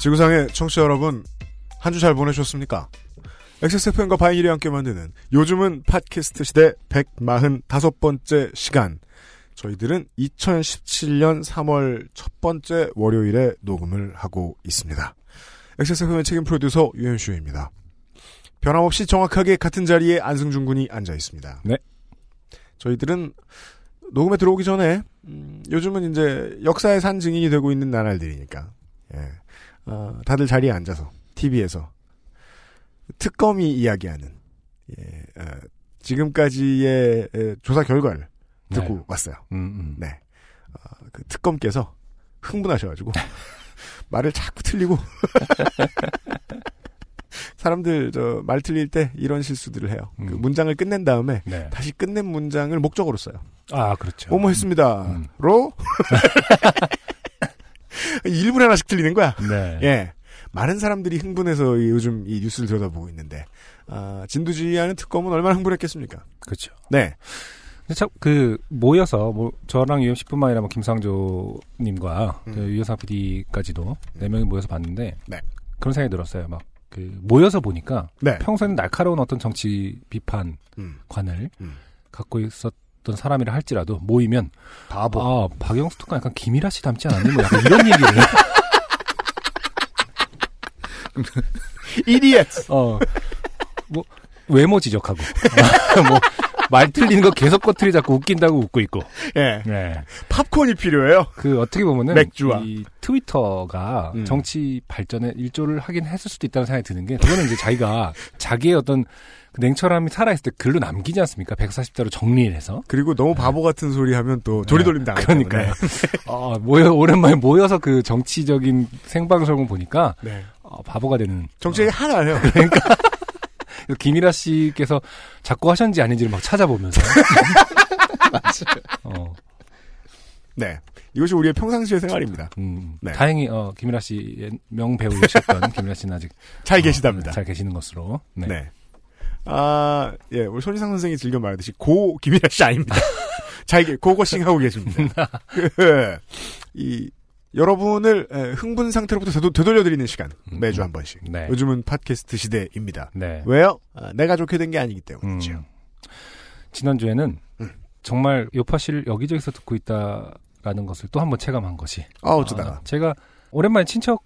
지구상의 청취자 여러분, 한 주 잘 보내셨습니까? XSFM과 바이닐이 함께 만드는 요즘은 팟캐스트 시대 145번째 시간. 저희들은 2017년 3월 첫 번째 월요일에 녹음을 하고 있습니다. XSFM의 책임 프로듀서 유현슈입니다. 변함없이 정확하게 같은 자리에 안승준 군이 앉아 있습니다. 네. 저희들은 녹음에 들어오기 전에 음, 요즘은 이제 역사의 산 증인이 되고 있는 나날들이니까 예. 어, 다들 자리에 앉아서 TV에서 특검이 이야기하는 예, 어, 지금까지의 에, 조사 결과를 듣고 네. 왔어요. 음, 음. 네. 어, 그 특검께서 흥분하셔가지고 말을 자꾸 틀리고 사람들 저 말 틀릴 때 이런 실수들을 해요. 그 음. 문장을 끝낸 다음에 네. 다시 끝낸 문장을 목적으로 써요. 아, 그렇죠. 뭐뭐 했습니다. 음. 로 1분에 하나씩 틀리는 거야. 네. 예. 많은 사람들이 흥분해서 이 요즘 이 뉴스를 들여다보고 있는데 아, 진두지휘하는 특검은 얼마나 흥분했겠습니까? 그렇죠. 네. 근데 참, 그, 모여서, 뭐, 저랑 UMC뿐만 아니라 뭐, 김상조님과, 음. 저 유여상 PD까지도, 네 명이 모여서 봤는데, 네. 그런 생각이 들었어요. 막, 그, 모여서 보니까, 네. 평소에는 날카로운 어떤 정치 비판관을 음. 음. 갖고 있었 던 사람이라 할지라도, 모이면, 바보. 아, 박영수 특검 약간 김일아 씨 닮지 않았니? 뭐, 약간 이런 얘기를. 이디엇. 어, 뭐, 외모 지적하고. 뭐, 말 틀리는 거 계속 꼬투리 잡고 웃긴다고 웃고 있고. 예. 네. 팝콘이 필요해요. 그 어떻게 보면은 맥주와. 이 트위터가 음. 정치 발전에 일조를 하긴 했을 수도 있다는 생각이 드는 게 그거는 이제 자기가 자기의 어떤 그 냉철함이 살아있을 때 글로 남기지 않습니까? 140자로 정리를 해서. 그리고 너무 바보 같은 소리 하면 또 조리돌림 당하기 그러니까요. 어, 모여, 오랜만에 모여서 그 정치적인 생방송을 보니까 네. 어, 바보가 되는. 정책이 하나예요. 그래서 김일아 씨께서 자꾸 하셨는지 아닌지를 막 찾아보면서. 어, 네. 이것이 우리의 평상시의 생활입니다. 음, 네. 다행히 어, 김일아 씨의 명배우셨던 김일아 씨는 아직 잘 계시답니다. 어, 잘 계시는 것으로. 네. 네. 아, 예, 우리 손희상 선생이 즐겨 말하듯이 고 김일아 씨 아닙니다. 잘 계- 고고싱 하고 계십니다. 그, 이 여러분을 에, 흥분 상태로부터 되돌, 되돌려드리는 시간 매주 한 번씩. 네. 요즘은 팟캐스트 시대입니다. 네. 왜요? 아, 내가 좋게 된 게 아니기 때문이죠. 음. 지난주에는 음. 정말 요파 씨를 여기저기서 듣고 있다라는 것을 또 한번 체감한 것이. 아, 어쩌다가 아, 제가 오랜만에 친척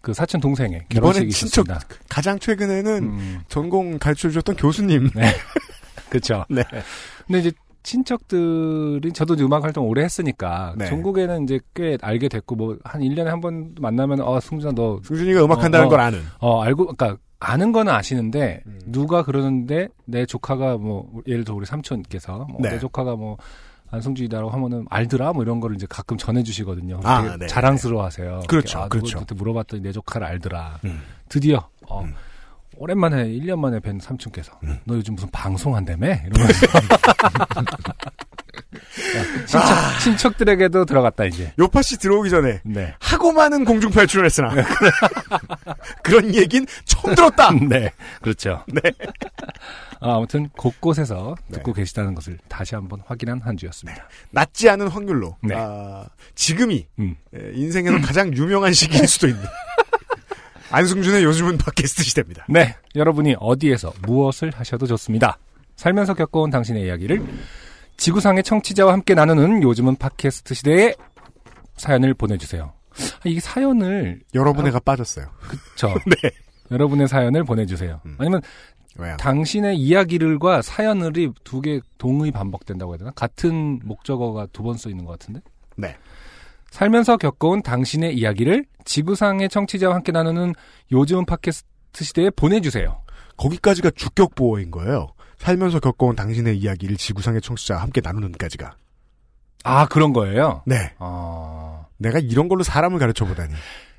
그 사촌 동생의 결혼식이 친척 있었습니다. 가장 최근에는 음, 전공 가르쳐 주셨던 교수님. 그렇죠. 네. 근데 이제 친척들이 저도 이제 음악 활동 오래 했으니까 네. 전국에는 이제 꽤 알게 됐고 뭐 한 1년에 한 번 만나면 어 승준아 너 승준이가 음악한다는 어, 어. 걸 아는. 어, 알고, 그니까, 아는 거는 아시는데, 음. 누가 그러는데, 내 조카가 뭐, 예를 들어 우리 삼촌께서, 뭐 네. 내 조카가 뭐, 안성주이다라고 하면은 알더라? 뭐 이런 거를 이제 가끔 전해주시거든요. 아, 네. 자랑스러워 하세요. 그렇죠, 아, 그렇죠. 물어봤더니 내 조카를 알더라. 음. 드디어, 어, 음. 오랜만에, 1년 만에 뵌 삼촌께서, 음. 너 요즘 무슨 방송한다며? 이러면서. 야, 친척, 친척들에게도 들어갔다, 이제. 요파 씨 들어오기 전에 네. 하고 많은 공중파에 출연했으나 그런 얘긴 처음 들었다. 네, 그렇죠. 네. 아, 아무튼 곳곳에서 네. 듣고 계시다는 것을 다시 한번 확인한 한 주였습니다. 낮지 않은 확률로 네. 아, 지금이 음. 에, 인생에서 가장 유명한 시기일 수도 있는 안승준의 요즘은 팟캐스트 시대입니다. 네, 여러분이 어디에서 무엇을 하셔도 좋습니다. 살면서 겪어온 당신의 이야기를 지구상의 청취자와 함께 나누는 요즘은 팟캐스트 시대에 사연을 보내주세요. 아, 이 사연을 여러분의가 빠졌어요. 저 네. 여러분의 사연을 보내주세요. 음. 아니면 왜요? 당신의 이야기를과 사연을이 두 개 동의 반복된다고 해야 되나? 같은 목적어가 두번써 있는 것 같은데? 네. 살면서 겪어온 당신의 이야기를 지구상의 청취자와 함께 나누는 요즘 팟캐스트 시대에 보내주세요. 거기까지가 주격 보호인 거예요. 살면서 겪어온 당신의 이야기를 지구상의 청취자와 함께 나누는까지가. 아 그런 거예요. 네. 어, 내가 이런 걸로 사람을 가르쳐 보다니.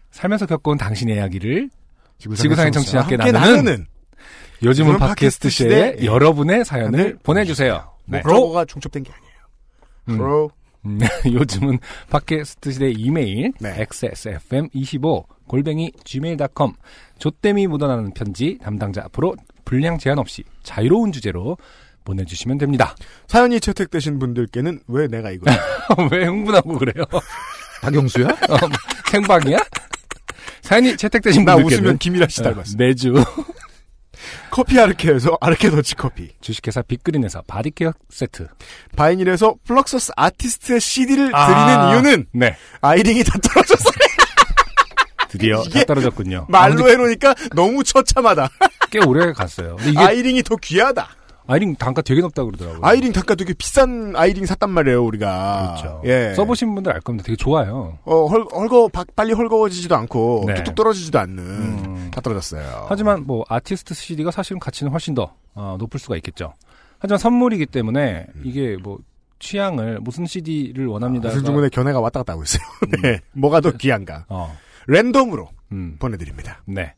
살면서 겪어온 당신의 이야기를 지구상의 청취자 함께 함께 나누는 나누는 요즘은 팟캐스트 시대의 시대의 여러분의 사연을 보내주세요. 네. 목적어가 중첩된 게 아니에요. 음. 프로 음, 요즘은 팟캐스트 시대 이메일 네. xsfm25 골뱅이 gmail.com 조땜이 묻어나는 편지 담당자 앞으로 분량 제한 없이 자유로운 주제로 보내주시면 됩니다. 사연이 채택되신 분들께는 왜 내가 이거 왜 흥분하고 그래요? 박영수야? 어, 생방이야? 사연이 채택되신 나 분들께는 웃으면 김일아 씨 닮았어. 매주 커피 아르케에서 아르케 더치 커피, 주식회사 빅그린에서 바디케어 세트 바이닐에서 플럭서스 아티스트의 CD를 아. 드리는 이유는 네 아이링이 다 떨어져서 드디어 다 떨어졌군요. 말로 해놓으니까 너무 처참하다. 꽤 오래 갔어요. 아이링이 더 귀하다. 아이링 단가 되게 높다고 그러더라고요. 아이링 단가 되게 비싼 아이링 샀단 말이에요, 우리가. 그렇죠. 예. 써보신 분들 알 겁니다. 되게 좋아요. 어, 헐, 헐거, 바- 빨리 헐거워지지도 않고, 네. 뚝뚝 떨어지지도 않는, 음. 다 떨어졌어요. 하지만 뭐 아티스트 CD가 사실은 가치는 훨씬 더 어, 높을 수가 있겠죠. 하지만 선물이기 때문에 이게 뭐 취향을 무슨 CD를 원합니다. 무슨 중간에 견해가 왔다 갔다 하고 있어요. 네. 뭐가 더 귀한가. 어, 랜덤으로 음, 보내드립니다. 네.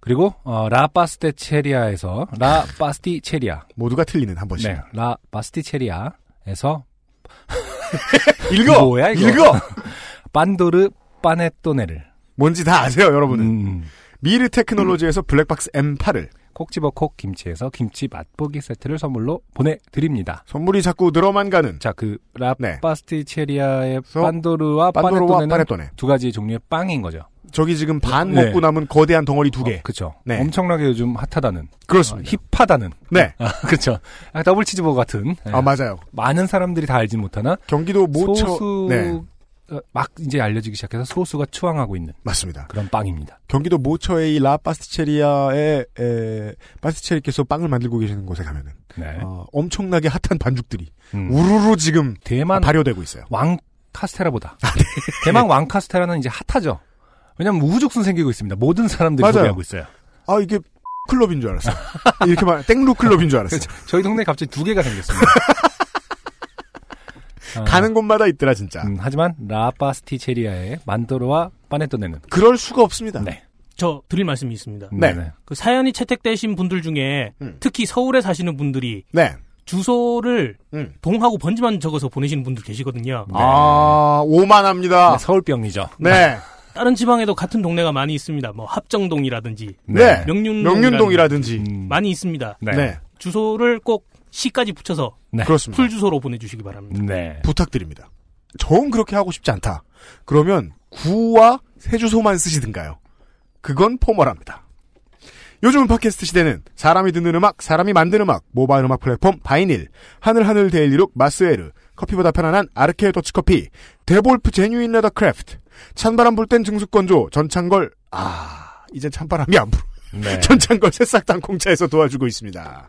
그리고 어, 라 파스테 체리아에서 라 파스티 체리아, 모두가 틀리는 한 번씩. 네, 라 파스티 체리아에서 읽어! 뭐야, 이거? 읽어! 판도르 파네토네를 뭔지 다 아세요, 여러분은. 음, 미르 테크놀로지에서 블랙박스 M8을 콕 집어 콕 김치에서 김치 맛보기 세트를 선물로 보내드립니다. 선물이 자꾸 늘어만 가는 자, 그, 라 네. 파스티체리아의 판도르와 파네토네는 파네토네. 두 가지 종류의 빵인 거죠. 저기 지금 반 네. 먹고 남은 거대한 덩어리 두 개. 어, 그쵸. 네. 엄청나게 요즘 핫하다는. 그렇습니다. 어, 힙하다는. 네. 아. 아, 더블 치즈버거 같은. 예. 아, 맞아요. 많은 사람들이 다 알진 못하나. 경기도 모처. 소수, 네. 어, 막 이제 알려지기 시작해서 소수가 추앙하고 있는 맞습니다. 그런 빵입니다. 경기도 모처의 이 라파스티체리아의 에, 파스티체리께서 빵을 만들고 계시는 곳에 가면은 네. 어, 엄청나게 핫한 반죽들이 음. 우르르 지금 대만 발효되고 있어요. 왕 카스테라보다. 아, 네. 대만 왕 카스테라는 이제 핫하죠. 왜냐면 우후죽순 생기고 있습니다. 모든 사람들이 맞아요. 소비하고 있어요. 아 이게 클럽인 줄 알았어요. 이렇게 말 땡루 클럽인 줄 알았어요. 저희 동네에 갑자기 두 개가 생겼습니다. 아, 가는 곳마다 있더라 진짜. 음, 하지만 라파스티체리아의 만도로와 파네토네는 그럴 수가 없습니다. 네. 저 드릴 말씀이 있습니다. 네. 네네. 그 사연이 채택되신 분들 중에 음. 특히 서울에 사시는 분들이 네. 주소를 음. 동하고 번지만 적어서 보내시는 분들 계시거든요. 네. 아 오만합니다. 네, 서울병이죠. 네. 다른 지방에도 같은 동네가 많이 있습니다. 뭐 합정동이라든지 네. 명륜동 명륜동이라든지. 음, 많이 있습니다. 네. 네. 주소를 꼭 시까지 붙여서 네. 그렇습니다. 풀 주소로 보내주시기 바랍니다. 네. 부탁드립니다. 정 그렇게 하고 싶지 않다. 그러면 구와 새 주소만 쓰시든가요. 그건 포멀합니다. 요즘 팟캐스트 시대는 사람이 듣는 음악, 사람이 만든 음악, 모바일 음악 플랫폼 바이닐, 하늘하늘 daily look 마스에르, 커피보다 편안한 아르케 더치커피, 데볼프 genuine leather craft, 찬바람 불 땐 증수건조, 전창걸, 아, 이제 찬바람이 안 불어. 네. 전창걸 새싹당 공차에서 도와주고 있습니다.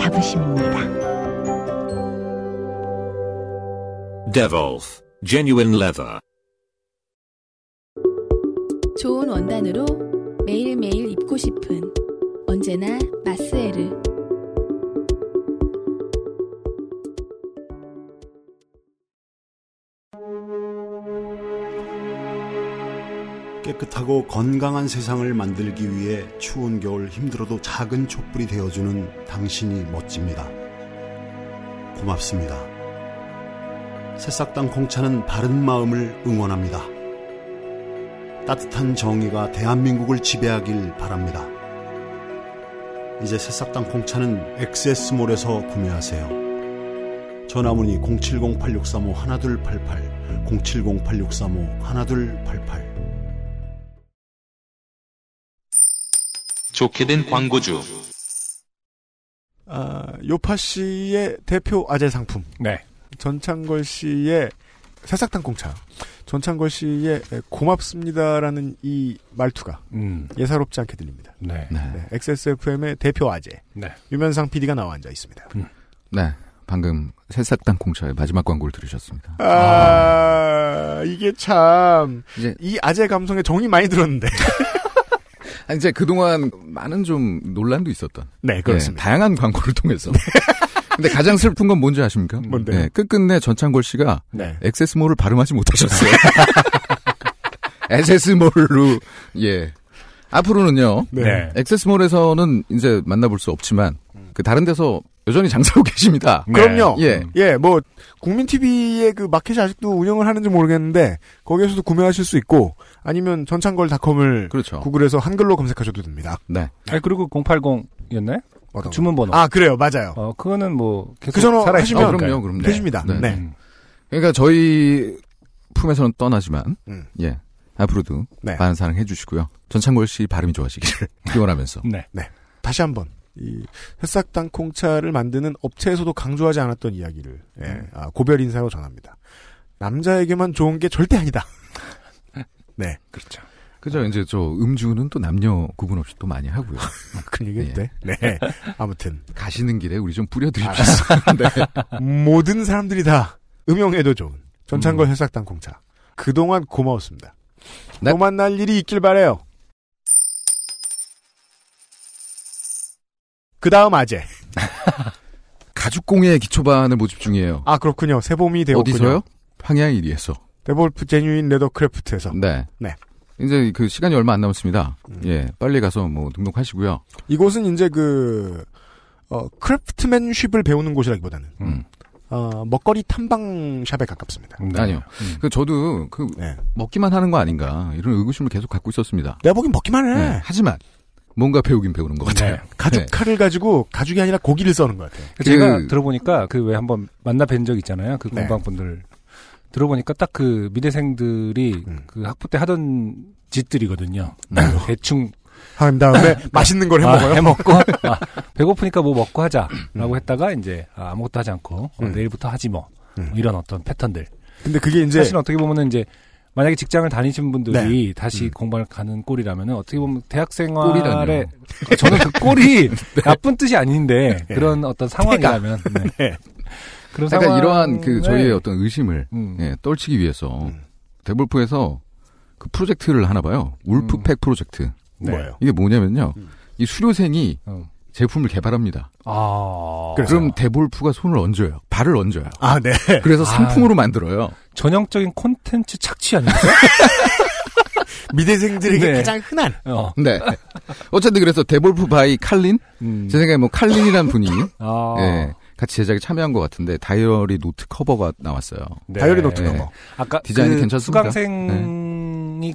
자부심입니다. Devolf Genuine Leather. 좋은 원단으로 매일매일 입고 싶은 언제나 마스에 깨끗하고 건강한 세상을 만들기 위해 추운 겨울 힘들어도 작은 촛불이 되어주는 당신이 멋집니다. 고맙습니다. 새싹당 콩차는 바른 마음을 응원합니다. 따뜻한 정의가 대한민국을 지배하길 바랍니다. 이제 새싹당 콩차는 엑세스몰에서 구매하세요. 전화문의 070-8635-1288, 070-8635-1288. 좋게 된 광고주. 아, 요파 씨의 대표 아재 상품. 네. 전창걸 씨의 새싹당 공차. 전창걸 씨의 고맙습니다라는 이 말투가 음. 예사롭지 않게 들립니다. 네. 네. 네, XSFM의 대표 아재 네. 유면상 PD가 나와 앉아 있습니다. 네. 방금 새싹당 콩차의 마지막 광고를 들으셨습니다. 아, 이게 참, 이제 이 아재 감성에 정이 많이 들었는데. 아니, 이제 그동안 많은 좀 논란도 있었던 네, 그렇습니다. 네, 다양한 광고를 통해서. 근데 가장 슬픈 건 뭔지 아십니까? 뭔데요? 네, 끝끝내 전창걸 씨가 네. 액세스몰을 발음하지 못하셨어요. 액세스몰로 예. 앞으로는요. 네. 액세스몰에서는 이제 만나볼 수 없지만 그 다른 데서 여전히 장사하고 계십니다. 네. 그럼요. 예. 예, 뭐, 국민TV의 그 마켓이 아직도 운영을 하는지 모르겠는데, 거기에서도 구매하실 수 있고, 아니면 전창걸닷컴을 그렇죠. 구글에서 한글로 검색하셔도 됩니다. 네. 아니, 그리고 080이었나요? 어떤 거? 주문번호. 아, 그래요. 맞아요. 어, 그거는 뭐, 계속 그 전화. 하시면- 아, 그럼요, 그럼요. 되십니다. 네. 네. 음. 그러니까 저희 품에서는 떠나지만 음. 예. 앞으로도 네. 많은 사랑 해 주시고요. 전창걸 씨 발음이 좋아지기를 기원하면서. 네. 다시 한 번. 이 새싹 땅콩차를 만드는 업체에서도 강조하지 않았던 이야기를 예, 아, 고별 인사로 전합니다. 남자에게만 좋은 게 절대 아니다. 네, 그렇죠. 그죠. 이제 저 음주는 또 남녀 구분 없이 또 많이 하고요. 그런 얘기인데. 네, 아무튼 가시는 길에 우리 좀 뿌려드립시다. 네. 모든 사람들이 다 음용해도 좋은 전창걸 새싹 땅콩차. 그동안 고마웠습니다. 네. 또 만날 일이 있길 바래요. 그 다음 아재. 가죽공예 기초반을 모집 중이에요. 아 그렇군요. 새봄이 되었군요. 어디서요? 황야일이에서. 데볼프 Genuine Leathercraft에서. 네. 네. 이제 그 시간이 얼마 안 남았습니다. 음. 예, 빨리 가서 뭐 등록하시고요. 이곳은 이제 그 어, craftsmanship을 배우는 곳이라기보다는 음. 어, 먹거리 탐방 샵에 가깝습니다. 네. 아니요. 음. 그 저도 그 네. 먹기만 하는 거 아닌가 이런 의구심을 계속 갖고 있었습니다. 내가 보긴 먹기만 해. 네. 하지만 뭔가 배우긴 배우는 것 같아요. 네. 가죽 네. 칼을 가지고 가죽이 아니라 고기를 써는 것 같아요. 그 제가 그- 들어보니까 그 왜 한번 만나 뵌 적 있잖아요. 그 네. 공방분들 들어보니까 딱 그 미대생들이 음. 그 학부 때 하던 짓들이거든요. 네. 대충 한 다음에 맛있는 걸 아, 해먹어요. 해먹고 아, 배고프니까 뭐 먹고 하자라고 음. 했다가 이제 아, 아무것도 하지 않고 어, 음. 내일부터 하지 뭐 음. 뭐 이런 어떤 패턴들. 근데 그게 이제 사실 어떻게 보면은 이제 만약에 직장을 다니신 분들이 다시 음. 공방을 가는 꼴이라면은 어떻게 보면 대학 꼴이라뇨. 생활에 어, 저는 그 꼴이 나쁜 뜻이 아닌데 네. 그런 어떤 상황이라면 네. 네. 그런 그러니까 상황 이러한 그 저희의 어떤 의심을 음. 예, 떨치기 위해서 음. 데볼프에서 그 프로젝트를 하나 봐요. Wolfpack 프로젝트. 네. 뭐예요? 이게 뭐냐면요. 음. 이 수료생이 어. 제품을 개발합니다. 아 그래서- 그럼 데볼프가 손을 얹어요. 발을 얹어요. 아, 네. 그래서 아. 상품으로 만들어요. 전형적인 콘텐츠 착취 아닙니까? 미대생들에게 네. 가장 흔한 어. 네. 어쨌든 그래서 데볼프 by 칼린? 음. 제 생각에 뭐 칼린이란 분이 아. 예, 같이 제작에 참여한 것 같은데 다이어리 노트 커버가 나왔어요. 네. 다이어리 노트 네. 커버. 아까 디자인이 그 괜찮습니다. 수강생이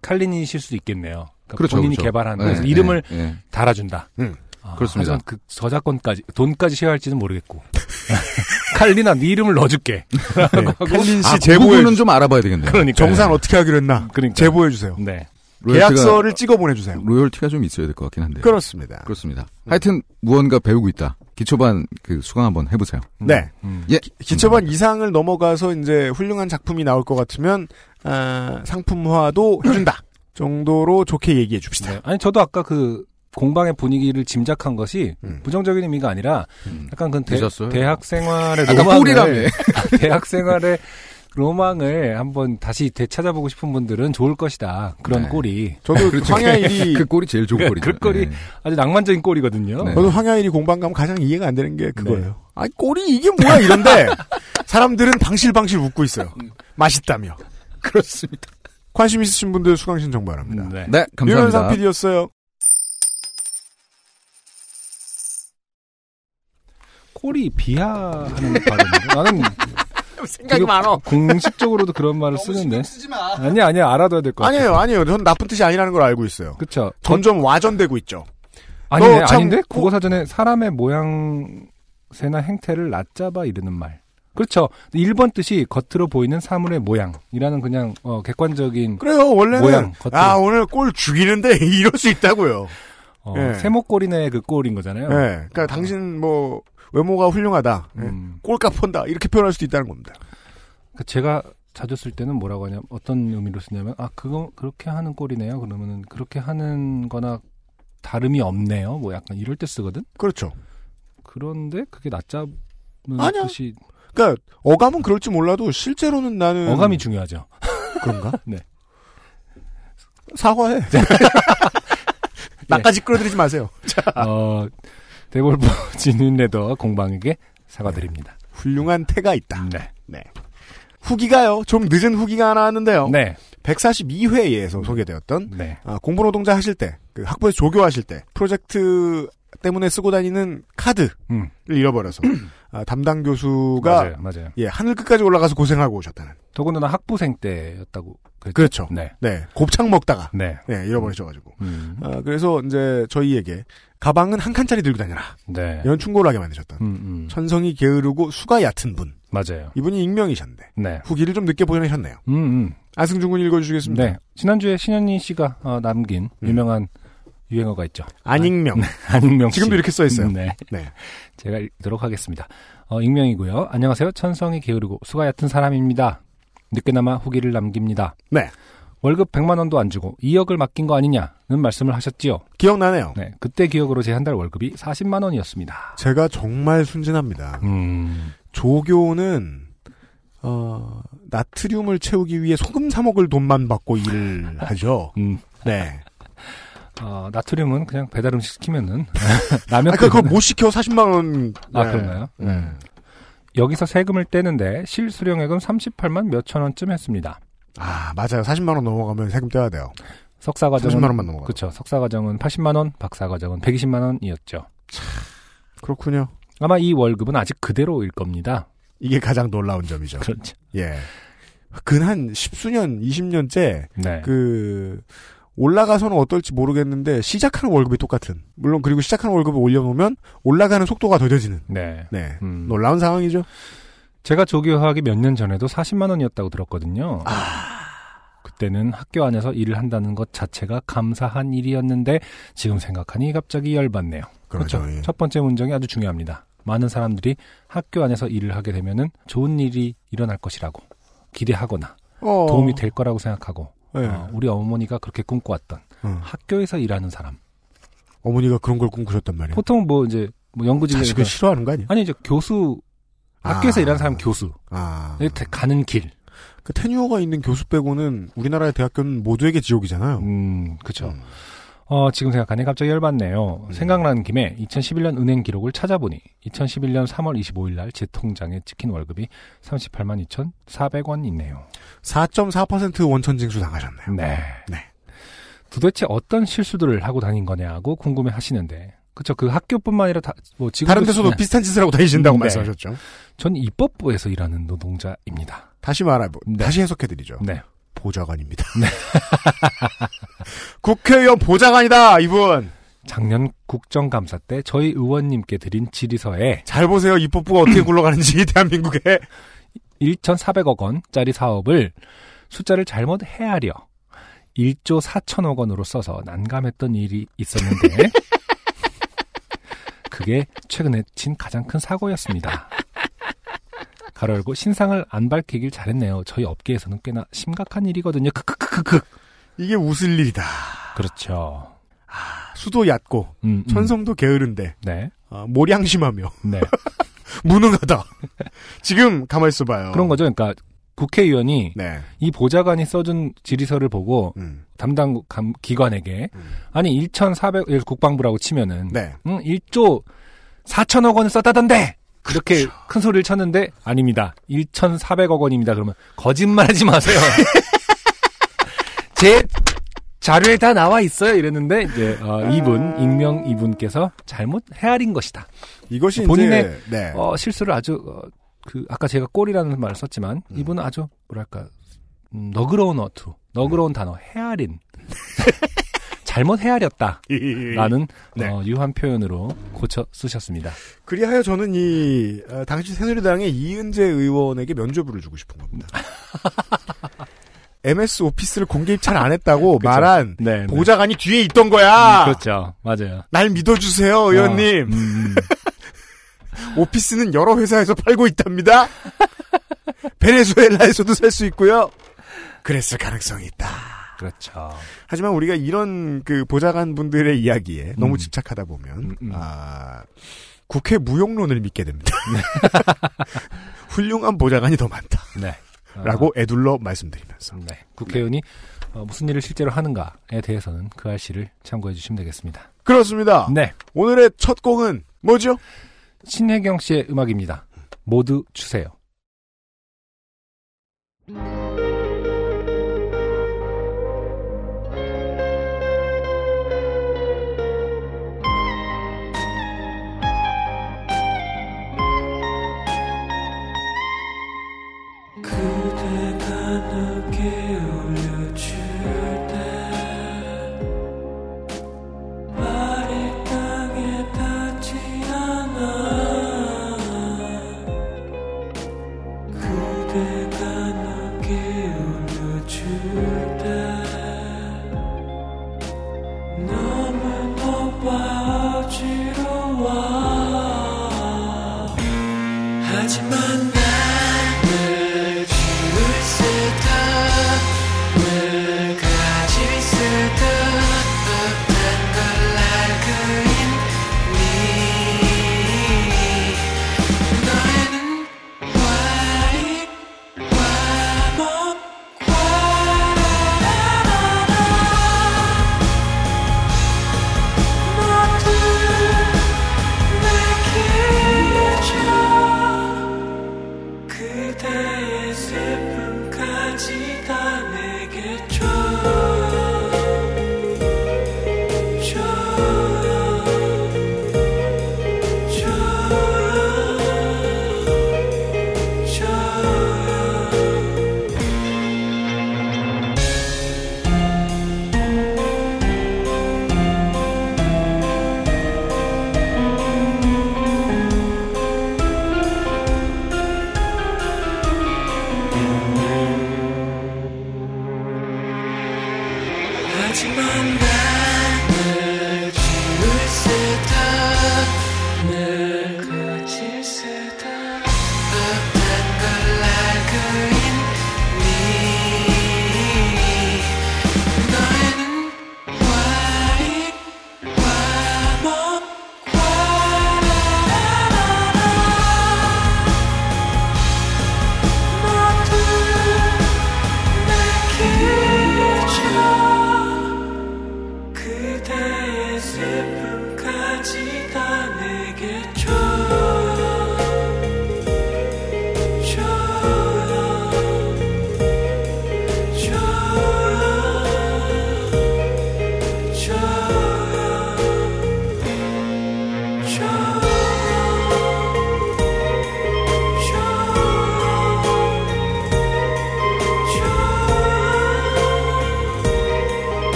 칼린이실 수도 있겠네요. 그러니까 그렇죠. 본인이 그렇죠. 개발한 네, 그래서 네, 이름을 네. 달아준다. 음. 아, 그렇습니다. 하지만 그 저작권까지 돈까지 share할지는 모르겠고 칼린아 네 이름을 넣어줄게. 네. 칼린 씨 아, 그 제보해 부분은 주좀 알아봐야 되겠네요. 그러니까 정산 어떻게 하기로 했나? 그러니까. 제보해 주세요. 네. 계약서를 찍어 보내주세요. 로열티가 좀 있어야 될 것 같긴 한데. 그렇습니다. 그렇습니다. 하여튼 무언가 배우고 있다. 기초반 그 수강 한번 해보세요. 네. 음. 예. 기 초반 이상을 넘어가서 이제 훌륭한 작품이 나올 것 같으면 아, 상품화도 해준다 정도로 좋게 얘기해 줍시다. 네. 아니 저도 아까 그 공방의 분위기를 짐작한 것이 음. 부정적인 의미가 아니라 음. 약간 그 대. 대학 생활의 로망을 꿀이라며. 대학 생활의 로망을 한번 다시 되찾아보고 싶은 분들은 좋을 것이다. 그런 네. 꼴이 저도 그렇죠. 황야일이 그 꼴이 제일 좋은 그- 꼴이죠. 그 꼴이 네. 아주 낭만적인 꼴이거든요. 네. 저도 황야일이 공방 가면 가장 이해가 안 되는 게 그거예요. 네. 아니 꼴이 이게 뭐야 이런데 사람들은 방실방실 웃고 있어요. 맛있다며. 그렇습니다. 관심 있으신 분들 수강 신청 바랍니다. 네. 네, 유현상 감사합니다. PD였어요. 꼴이 비하하는 발음인데 나는 생각이 많어. 공식적으로도 그런 말을 쓰는데 아니 아니 알아둬야 될 것 같아요. 아니에요, 아니에요. 전 나쁜 뜻이 아니라는 걸 알고 있어요. 그렇죠. 점점 와전되고 있죠. 아니네 너 참- 아닌데 어- 국어 사전에 사람의 모양새나 행태를 낮잡아 이르는 말. 그렇죠. 1번 뜻이 겉으로 보이는 사물의 모양이라는 그냥 어, 객관적인 그래요, 원래는. 모양, 겉으로. 아, 오늘 꼴 죽이는데 이럴 수 있다고요. 어, 예. 세모꼴이네 그 꼴인 거잖아요. 예. 그러니까 당신 뭐 외모가 훌륭하다. 예. 음, 꼴값 본다. 이렇게 표현할 수도 있다는 겁니다. 그 제가 자주 쓸 때는 뭐라고 하냐면 어떤 의미로 쓰냐면 아 그거 그렇게 하는 꼴이네요. 그러면은 그렇게 하는 거나 다름이 없네요. 뭐 약간 이럴 때 쓰거든. 그렇죠. 그런데 그게 낮잡은 아니야. 뜻이 그러니까 어감은 그럴지 몰라도 실제로는 나는 어감이 중요하죠. 그런가? 네. 사과해. 나까지 끌어들이지 마세요. 어, 데볼프 진윈레더 공방에게 사과드립니다. 훌륭한 태가 있다. 네. 네. 후기가요. 좀 늦은 후기가 하나 왔는데요. 네. 142회에서 소개되었던 네. 아, 공부 노동자 하실 때, 그 학부에서 조교하실 때 프로젝트 때문에 쓰고 다니는 카드를 음. 잃어버려서 아, 담당 교수가 맞아요. 맞아요. 예 하늘 끝까지 올라가서 고생하고 오셨다는. 더군다나 학부생 때였다고 그랬죠. 그렇죠. 네. 네, 곱창 먹다가 네. 네 잃어버리셔가지고. 음. 아, 그래서 이제 저희에게 가방은 한 칸짜리 들고 다녀라 네. 이런 충고를 하게 만드셨던 음, 음. 천성이 게으르고 수가 얕은 분 맞아요. 이분이 익명이셨는데 네. 후기를 좀 늦게 보내셨네요. 음, 음. 안승준 군 읽어주시겠습니다. 네. 지난주에 신현희 씨가 어, 남긴 음. 유명한 유행어가 있죠. 안익명. 안익명 씨. 지금도 이렇게 써 있어요. 음, 네. 네. 제가 읽도록 하겠습니다. 어, 익명이고요. 안녕하세요. 천성이 게으르고 수가 얕은 사람입니다. 늦게나마 후기를 남깁니다. 네. 월급 100만 원도 안 주고 2억을 맡긴 거 아니냐는 말씀을 하셨지요. 기억나네요. 네. 그때 기억으로 제 한 달 월급이 40만 원이었습니다. 제가 정말 순진합니다. 음. 조교는 어, 나트륨을 채우기 위해 소금 사 먹을 돈만 받고 일을 하죠. 음. 네. 어, 나트륨은 그냥 배달 음식 시키면은 라면 아까 그거 끓이면- 못 시켜 40만 원. 아, 네. 그런가요? 네. 음. 여기서 세금을 떼는데 실수령액은 38만 몇천 원쯤 했습니다. 아 맞아요. 40만 원 넘어가면 세금 떼야 돼요. 석사 과정은 30만 원만 넘어가. 그렇죠. 석사 과정은 80만 원, 박사 과정은 120만 원이었죠. 그렇군요. 아마 이 월급은 아직 그대로일 겁니다. 이게 가장 놀라운 점이죠. 그렇죠. 예. 근한 십수년, 20년째 네. 그 올라가서는 어떨지 모르겠는데 시작하는 월급이 똑같은. 물론 그리고 시작하는 월급을 올려놓으면 올라가는 속도가 더뎌지는. 네. 네. 음. 놀라운 상황이죠. 제가 조교하기 몇 년 전에도 40만 원이었다고 들었거든요. 아. 그때는 학교 안에서 일을 한다는 것 자체가 감사한 일이었는데 지금 생각하니 갑자기 열받네요. 그렇죠. 그렇죠. 예. 첫 번째 문장이 아주 중요합니다. 많은 사람들이 학교 안에서 일을 하게 되면은 좋은 일이 일어날 것이라고 기대하거나 어. 도움이 될 거라고 생각하고 네. 어, 우리 어머니가 그렇게 꿈꿔왔던 어. 학교에서 일하는 사람. 어머니가 그런 걸 꿈꾸셨단 말이에요. 보통 뭐 이제 뭐 연구진에 자식을 싫어하는 거 아니야? 아니 이제 교수 학교에서 아. 일하는 사람 교수 아. 가는 길. 그 테뉴어가 있는 교수 빼고는 우리나라의 대학교는 모두에게 지옥이잖아요. 음, 그렇죠. 음. 어, 지금 생각하니 갑자기 열받네요. 음. 생각나는 김에 2011년 은행 기록을 찾아보니 2011년 3월 25일 날 제 통장에 찍힌 월급이 38만 2,400원 있네요. 4.4% 원천 징수 당하셨네요. 네. 네. 도대체 어떤 실수들을 하고 다닌 거냐고 궁금해 하시는데. 그쵸. 그 학교뿐만 아니라 다, 뭐, 지금. 다른 데서도 비슷한 짓을 하고 다니신다고 네. 말씀하셨죠. 전 입법부에서 일하는 노동자입니다. 다시 말해, 네. 다시 해석해 드리죠. 네. 보좌관입니다. 국회의원 보좌관이다, 이분! 작년 국정감사 때 저희 의원님께 드린 질의서에 잘 보세요, 입법부가 어떻게 굴러가는지, 대한민국에. 1,400억 원짜리 사업을 숫자를 잘못 헤아려 1조 4천억 원으로 써서 난감했던 일이 있었는데 그게 최근에 친 가장 큰 사고였습니다. 가로 열고 신상을 안 밝히길 잘했네요. 저희 업계에서는 꽤나 심각한 일이거든요. 크크크크크. 이게 웃을 일이다. 그렇죠. 수도 얕고, 음, 음. 천성도 게으른데, 네. 어, 모량심하며, 네. 무능하다. 지금 가만히 있어봐요. 그런 거죠. 그러니까 국회의원이 네. 이 보좌관이 써준 질의서를 보고 음. 담당 감- 기관에게 음. 아니 1,400 예를 국방부라고 치면은 네. 응, 1조 4천억 원을 썼다던데 그렇게 큰 소리를 쳤는데 아닙니다. 1,400억 원입니다. 그러면 거짓말하지 마세요. 제 자료에 다 나와 있어요. 이랬는데 이제 어, 이분 익명 이분께서 잘못 헤아린 것이다. 이것이 본인의, 네. 어, 실수를 아주 어, 그 아까 제가 꼴이라는 말을 썼지만 음. 이분은 아주 뭐랄까 음, 너그러운 어투, 너그러운 단어 헤아린 잘못 헤아렸다라는 네. 어, 유한 표현으로 고쳐 쓰셨습니다. 그리하여 저는 이 어, 당시 새누리당의 이은재 의원에게 면죄부를 주고 싶은 겁니다. MS 오피스를 공개 입찰 안 했다고. 말한 네, 보좌관이 뒤에 있던 거야. 그렇죠, 맞아요. 날 믿어주세요, 의원님. 어, 음, 음. 오피스는 여러 회사에서 팔고 있답니다. 베네수엘라에서도 살 수 있고요. 그랬을 가능성이 있다. 그렇죠. 하지만 우리가 이런 그 보좌관 분들의 이야기에 너무 음. 집착하다 보면 음, 음. 아 국회 무용론을 믿게 됩니다. 훌륭한 보좌관이 더 많다라고 네. 어, 애둘러 말씀드리면서 네. 국회의원이 어, 무슨 일을 실제로 하는가에 대해서는 그 알씨를 참고해 주시면 되겠습니다. 그렇습니다. 네. 오늘의 첫 곡은 뭐죠? 신혜경 씨의 음악입니다. 모두 주세요.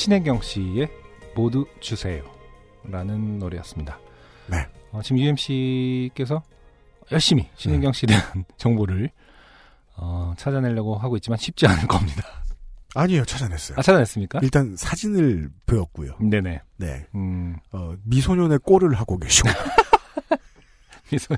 신혜경 씨의 모두 주세요. 라는 노래였습니다. 네. 어, 지금 UMC께서 열심히 신혜경 씨에 대한 정보를 어, 찾아내려고 하고 있지만 쉽지 않을 겁니다. 아니에요, 찾아냈어요. 아, 찾아냈습니까? 일단 사진을 보였고요. 네네. 네. 음, 어, 미소년의 꼴을 하고 계시고. 그래서,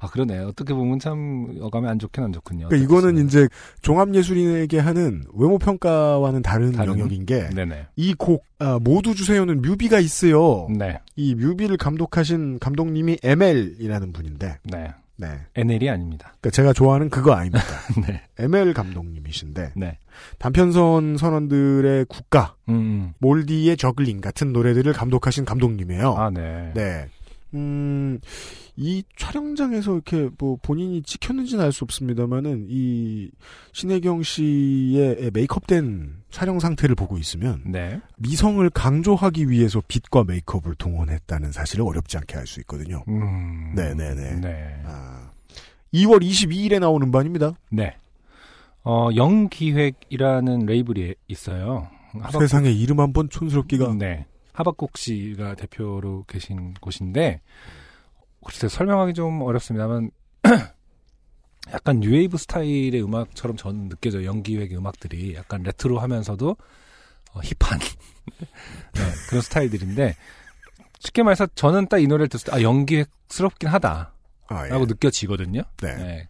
아, 그러네. 어떻게 보면 참, 어감이 안 좋긴 안 좋군요. 그러니까 이거는 이제 종합예술인에게 하는 외모 평가와는 다른, 다른? 영역인 게, 네네. 이 곡, 아, 모두 주세요는 뮤비가 있어요. 네. 이 뮤비를 감독하신 감독님이 ML이라는 분인데, 네. 네. NL이 아닙니다. 그러니까 제가 좋아하는 그거 아닙니다. 네. ML 감독님이신데, 네. 단편선 선원들의 국가, 음, 몰디의 저글링 같은 노래들을 감독하신 감독님이에요. 아, 네. 네. 음, 이 촬영장에서 이렇게 뭐 본인이 찍혔는지는 알 수 없습니다만은 이 신혜경 씨의 메이크업된 촬영 상태를 보고 있으면 네. 미성을 강조하기 위해서 빛과 메이크업을 동원했다는 사실을 어렵지 않게 알 수 있거든요. 음. 네네네. 네. 아, 2월 22일에 나오는 반입니다. 네. 어, 영기획이라는 레이블이 있어요. 하박국- 세상에 이름 한 번 촌스럽기가 네. 하박국 씨가 대표로 계신 곳인데, 글쎄 설명하기 좀 어렵습니다만, 약간 뉴웨이브 스타일의 음악처럼 저는 느껴져요. 영기획의 음악들이. 약간 레트로 하면서도, 어, hip한. 네, 그런 스타일들인데, 쉽게 말해서 저는 딱 이 노래를 들었을 때, 아, 영기획스럽긴 하다. 아, 예. 라고 느껴지거든요. 네. 네.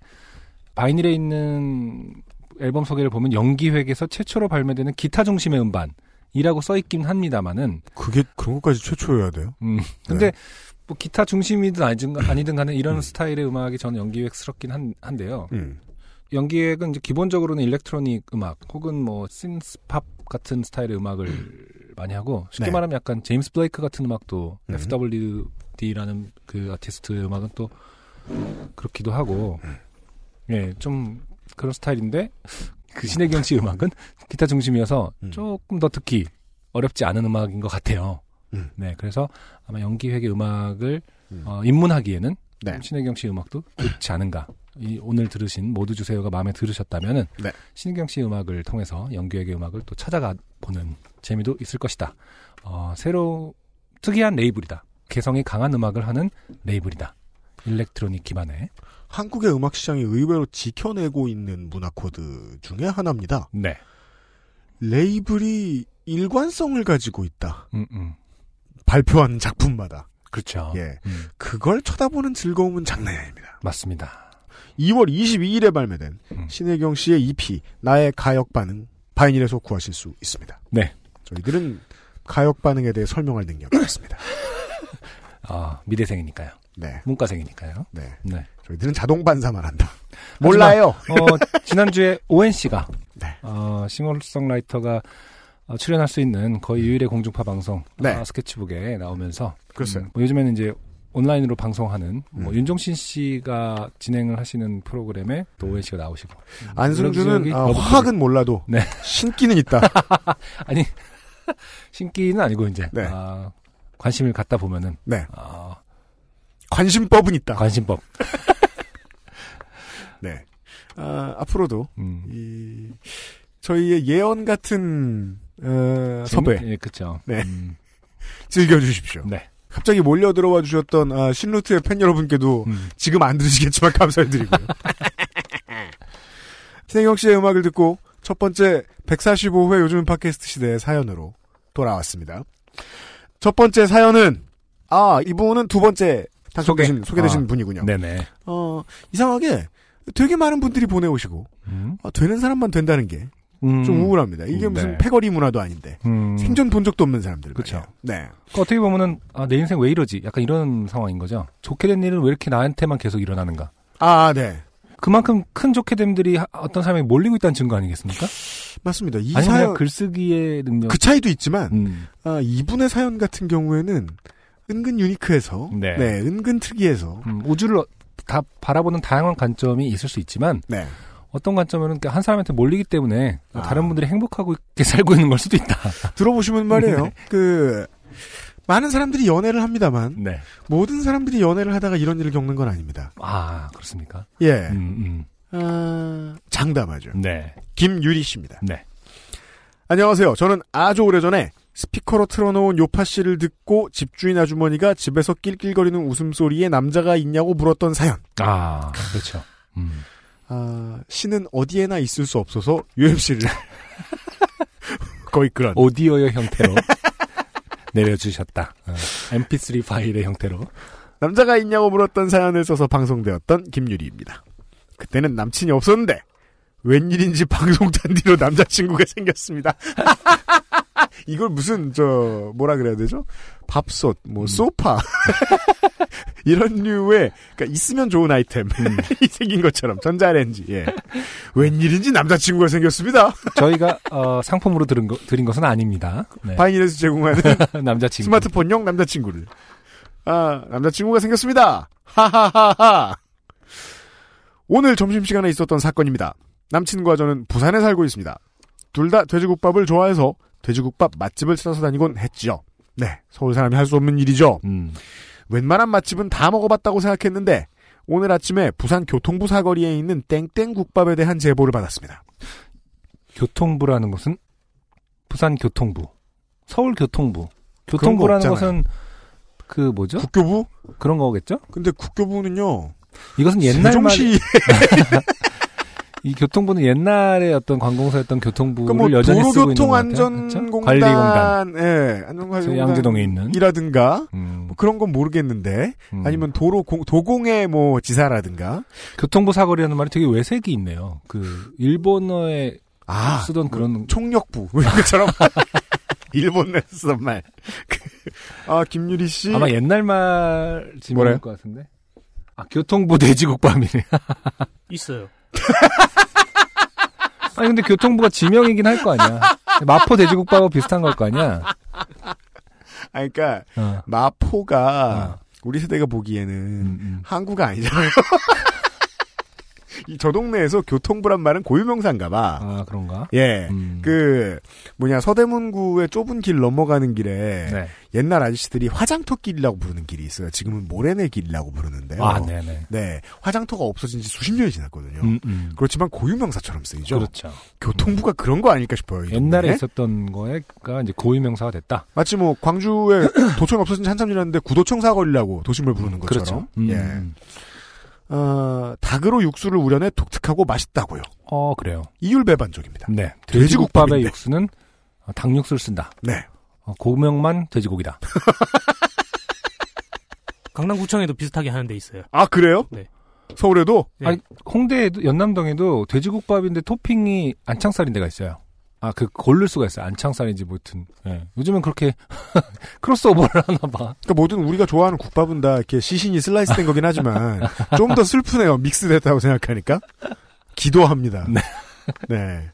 바이닐에 있는 앨범 소개를 보면 영기획에서 최초로 발매되는 기타 중심의 음반 이라고 써 있긴 합니다만은 그게 그런 것까지 최초여야 돼요. 음 근데 네. 뭐 기타 중심이든 아니든, 아니든 간에 이런 음. 스타일의 음악이 저는 영기획스럽긴 한, 한데요. 음. 영기획은 이제 기본적으로는 일렉트로닉 음악 혹은 뭐 신스팝 같은 스타일의 음악을 많이 하고 쉽게 네. 말하면 약간 제임스 블레이크 같은 음악도 음. FWD라는 그 아티스트의 음악은 또 그렇기도 하고 예 좀 그런 스타일인데 그 신혜경 씨 음악은 기타 중심이어서 음. 조금 더 듣기 어렵지 않은 음악인 것 같아요. 음. 네 그래서 아마 연기획의 음악을 음. 어, 입문하기에는 네. 신혜경 씨 음악도 좋지 않은가. 이 오늘 들으신 모두 주세요가 마음에 들으셨다면은 네. 신혜경 씨 음악을 통해서 연기획의 음악을 또 찾아가 보는 재미도 있을 것이다. 어, 새로 특이한 레이블이다. 개성이 강한 음악을 하는 레이블이다. 일렉트로닉 기반의 한국의 음악 시장이 의외로 지켜내고 있는 문화 코드 중에 하나입니다. 네. 레이블이 일관성을 가지고 있다. 음, 음. 발표한 작품마다. 그렇죠. 예. 음, 그걸 쳐다보는 즐거움은 장난이 아닙니다. 맞습니다. 2월 22일에 발매된 음. 신혜경 씨의 EP 나의 가역 반응 바이닐에서 구하실 수 있습니다. 네. 저희들은 가역 반응에 대해 설명할 능력이 없습니다. 아, 미대생이니까요. 네. 문과생이니까요. 네. 네. 저희들은 자동 반사만 한다. 몰라요. 어, 지난주에 오엔 씨가 네. 어, 싱어송라이터가 어, 출연할 수 있는 거의 유일의 공중파 방송 네. 어, 스케치북에 나오면서 글쎄요. 음, 뭐 요즘에는 이제 온라인으로 방송하는 뭐 음. 윤종신 씨가 진행을 하시는 프로그램에 또 오엔 씨가 나오시고 안승준은 아, 화학은 몰라도 네. 신기는 있다. 아니 신기는 아니고 이제 네. 아, 관심을 갖다 보면은 네. 아, 관심법은 있다. 관심법 네. 아, 앞으로도 음. 이 저희의 예언 같은 어, 섭외 예, 그렇죠. 네. 음, 즐겨주십시오. 네. 갑자기 몰려 들어와 주셨던 아, 신루트의 팬 여러분께도 음. 지금 안 들으시겠지만 감사드리고요. 신혜경 씨의 음악을 듣고 첫 번째 145회 요즘 팟캐스트 시대의 사연으로 돌아왔습니다. 첫 번째 사연은 아 이분은 두 번째 당첨되신 소개. 소개 되신 아. 분이군요. 네네. 어 이상하게 되게 많은 분들이 보내오시고 음. 아, 되는 사람만 된다는 게좀 음. 우울합니다. 이게 음, 무슨 네. 패거리 문화도 아닌데 음. 생전 본 적도 없는 사람들 그쵸. 말이에요. 네. 그러니까 어떻게 보면은 아, 내 인생 왜 이러지? 약간 이런 상황인 거죠. 좋게 된 일은 왜 이렇게 나한테만 계속 일어나는가? 아 네. 그만큼 큰 좋게 됨들이 하- 어떤 사람에게 몰리고 있다는 증거 아니겠습니까? 맞습니다. 이 사연 글쓰기의 능력. 그 차이도 있지만 음. 아, 이분의 사연 같은 경우에는 은근 유니크해서 네. 네, 은근 특이해서 음, 우주를 어- 다 바라보는 다양한 관점이 있을 수 있지만 네. 어떤 관점은 한 사람한테 몰리기 때문에 아. 다른 분들이 행복하고 있게 살고 있는 걸 수도 있다. 들어보시면 말이에요. 네. 그 많은 사람들이 연애를 합니다만 네. 모든 사람들이 연애를 하다가 이런 일을 겪는 건 아닙니다. 아 그렇습니까? 예. 음, 아, 장담하죠. 음. 네. 김유리 씨입니다. 네. 안녕하세요. 저는 아주 오래전에 스피커로 틀어놓은 요파 씨를 듣고 집주인 아주머니가 집에서 낄낄거리는 웃음소리에 남자가 있냐고 물었던 사연. 아 그렇죠. 음. 아, 씨는 어디에나 있을 수 없어서 UMC를 거의 그런. 오디오의 형태로 내려주셨다. 어, MP3 파일의 형태로. 남자가 있냐고 물었던 사연을 써서 방송되었던 김유리입니다. 그때는 남친이 없었는데 웬일인지 방송 단디로 남자친구가 생겼습니다. 이걸 무슨 저 뭐라 그래야 되죠? 밥솥, 뭐 소파 이런 류의 그러니까 있으면 좋은 아이템 이 생긴 것처럼 전자레인지. 예. 웬일인지 남자친구가 생겼습니다. 저희가 어, 상품으로 들은 거, 드린 것은 아닙니다. 네. 바이닐에서 제공하는 남자친구. 스마트폰용 남자친구를 아, 남자친구가 생겼습니다. 하하하하. 오늘 점심시간에 있었던 사건입니다. 남친과 저는 부산에 살고 있습니다. 둘 다 돼지국밥을 좋아해서 돼지국밥 맛집을 찾아서 다니곤 했지요. 네, 서울 사람이 할 수 없는 일이죠. 음. 웬만한 맛집은 다 먹어봤다고 생각했는데 오늘 아침에 부산 교통부 사거리에 있는 땡땡국밥에 대한 제보를 받았습니다. 교통부라는 것은 부산 교통부, 서울 교통부. 교통부라는. 것은 그 뭐죠? 국교부? 그런 거겠죠? 근데 국교부는요. 이것은 옛날 말, 이 교통부는 옛날에 어떤 관공서였던 교통부를 그뭐 여전히 쓰고 있는 것 같아요. 그렇죠? 도로교통안전공단, 관리공단. 예, 안전관리공단 양재동에 있는. 이라든가 음, 뭐 그런 건 모르겠는데 음. 아니면 도로 공- 도공의 뭐 지사라든가 교통부 사거리라는 말이 되게 외색이 있네요. 그 일본어에 아 쓰던 뭐 그런 총력부 뭐 이런 것처럼 일본에서 쓰던 말. 그, 아 김유리 씨 아마 옛날 말 지명일 뭐래요? 것 같은데. 아 교통부 돼지국밥이네. 있어요. 아니 근데 교통부가 지명이긴 할 거 아니야. 마포 돼지국밥하고 비슷한 걸 거 아니야. 아 그러니까 어. 마포가 어. 우리 세대가 보기에는 음, 음. 항구가 아니잖아요. 이저 동네에서 교통부란 말은 고유명사인가 봐. 아 그런가? 예. 음. 그 뭐냐 서대문구의 좁은 길 넘어가는 길에 네. 옛날 아저씨들이 화장터 길이라고 부르는 길이 있어요. 지금은 모래내 길이라고 부르는데요. 아 네네. 네, 화장터가 없어진 지 수십 년이 지났거든요. 음, 음. 그렇지만 고유명사처럼 쓰이죠. 그렇죠. 교통부가 그런 거 아닐까 싶어요. 이 옛날에. 있었던 거가 이제 고유명사가 됐다. 마치 뭐 광주에 도청 없어진 지 한참 지났는데 구도청 사거리라고 도심을 부르는 것처럼. 그렇죠. 음, 예. 음. 어, 닭으로 육수를 우려내 독특하고 맛있다고요. 어 그래요. 이율배반적입니다. 네. 돼지국밥의 육수는 어, 닭육수를 쓴다. 네. 어, 고명만 돼지고기다. 강남구청에도 비슷하게 하는 데 있어요. 아 그래요? 네. 서울에도 네. 아니, 홍대에도 연남동에도 돼지국밥인데 토핑이 안창살인 데가 있어요. 아, 그 고를 수가 있어요. 안창살인지 뭐든. 예. 요즘은 그렇게 크로스오버를 하나 봐. 그러니까 뭐든 우리가 좋아하는 국밥은 다 이렇게 시신이 슬라이스 된 거긴 하지만 좀 더 슬프네요. 믹스됐다고 생각하니까 기도합니다. 네. 네.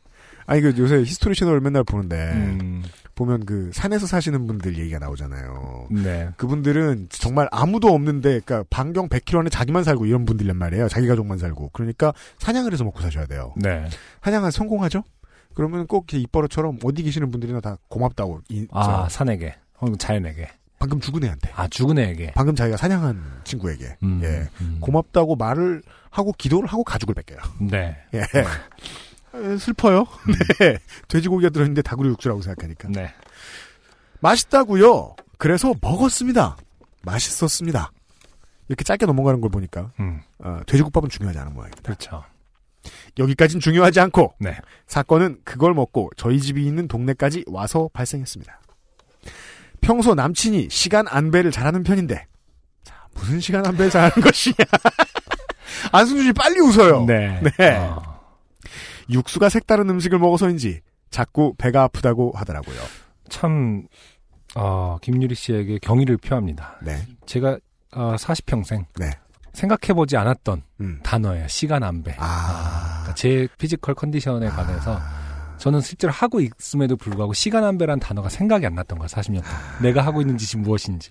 아니 그 요새 히스토리 채널을 맨날 보는데 음, 보면 그 산에서 사시는 분들 얘기가 나오잖아요. 네. 그분들은 정말 아무도 없는데, 그러니까 반경 100km 안에 자기만 살고 이런 분들란 말이에요. 자기 가족만 살고. 그러니까 사냥을 해서 먹고 사셔야 돼요. 네. 사냥은 성공하죠? 그러면 꼭 이렇게 입버릇처럼 어디 계시는 분들이나 다 고맙다고. 이, 아, 저, 산에게. 어, 자연에게. 방금 죽은 애한테. 아, 죽은 애에게. 방금 자기가 사냥한 친구에게. 음, 예. 음. 고맙다고 말을 하고 기도를 하고 가죽을 뺏겨요. 네. 예. 에, 슬퍼요. 네. 돼지고기가 들어있는데 닭으로 육수라고 생각하니까. 네. 맛있다고요. 그래서 먹었습니다. 맛있었습니다. 이렇게 짧게 넘어가는 걸 보니까 음, 어, 돼지국밥은 중요하지 않은 모양입니다. 그렇죠. 여기까진 중요하지 않고 네. 사건은 그걸 먹고 저희 집이 있는 동네까지 와서 발생했습니다. 평소 남친이 시간 안배를 잘하는 편인데 자, 무슨 시간 안배를 잘하는 것이냐 안승준 씨 빨리 웃어요. 네. 네. 어, 육수가 색다른 음식을 먹어서인지 자꾸 배가 아프다고 하더라고요. 참, 어, 김유리 씨에게 경의를 표합니다. 네. 제가, 어, 40평생. 네. 생각해보지 않았던 음. 단어예요. 시간 안배. 아. 그러니까 제 physical 컨디션에 관해서 저는 실제로 하고 있음에도 불구하고 시간 안배란 단어가 생각이 안 났던 거야, 40년 동안. 내가 하고 있는 짓이 무엇인지.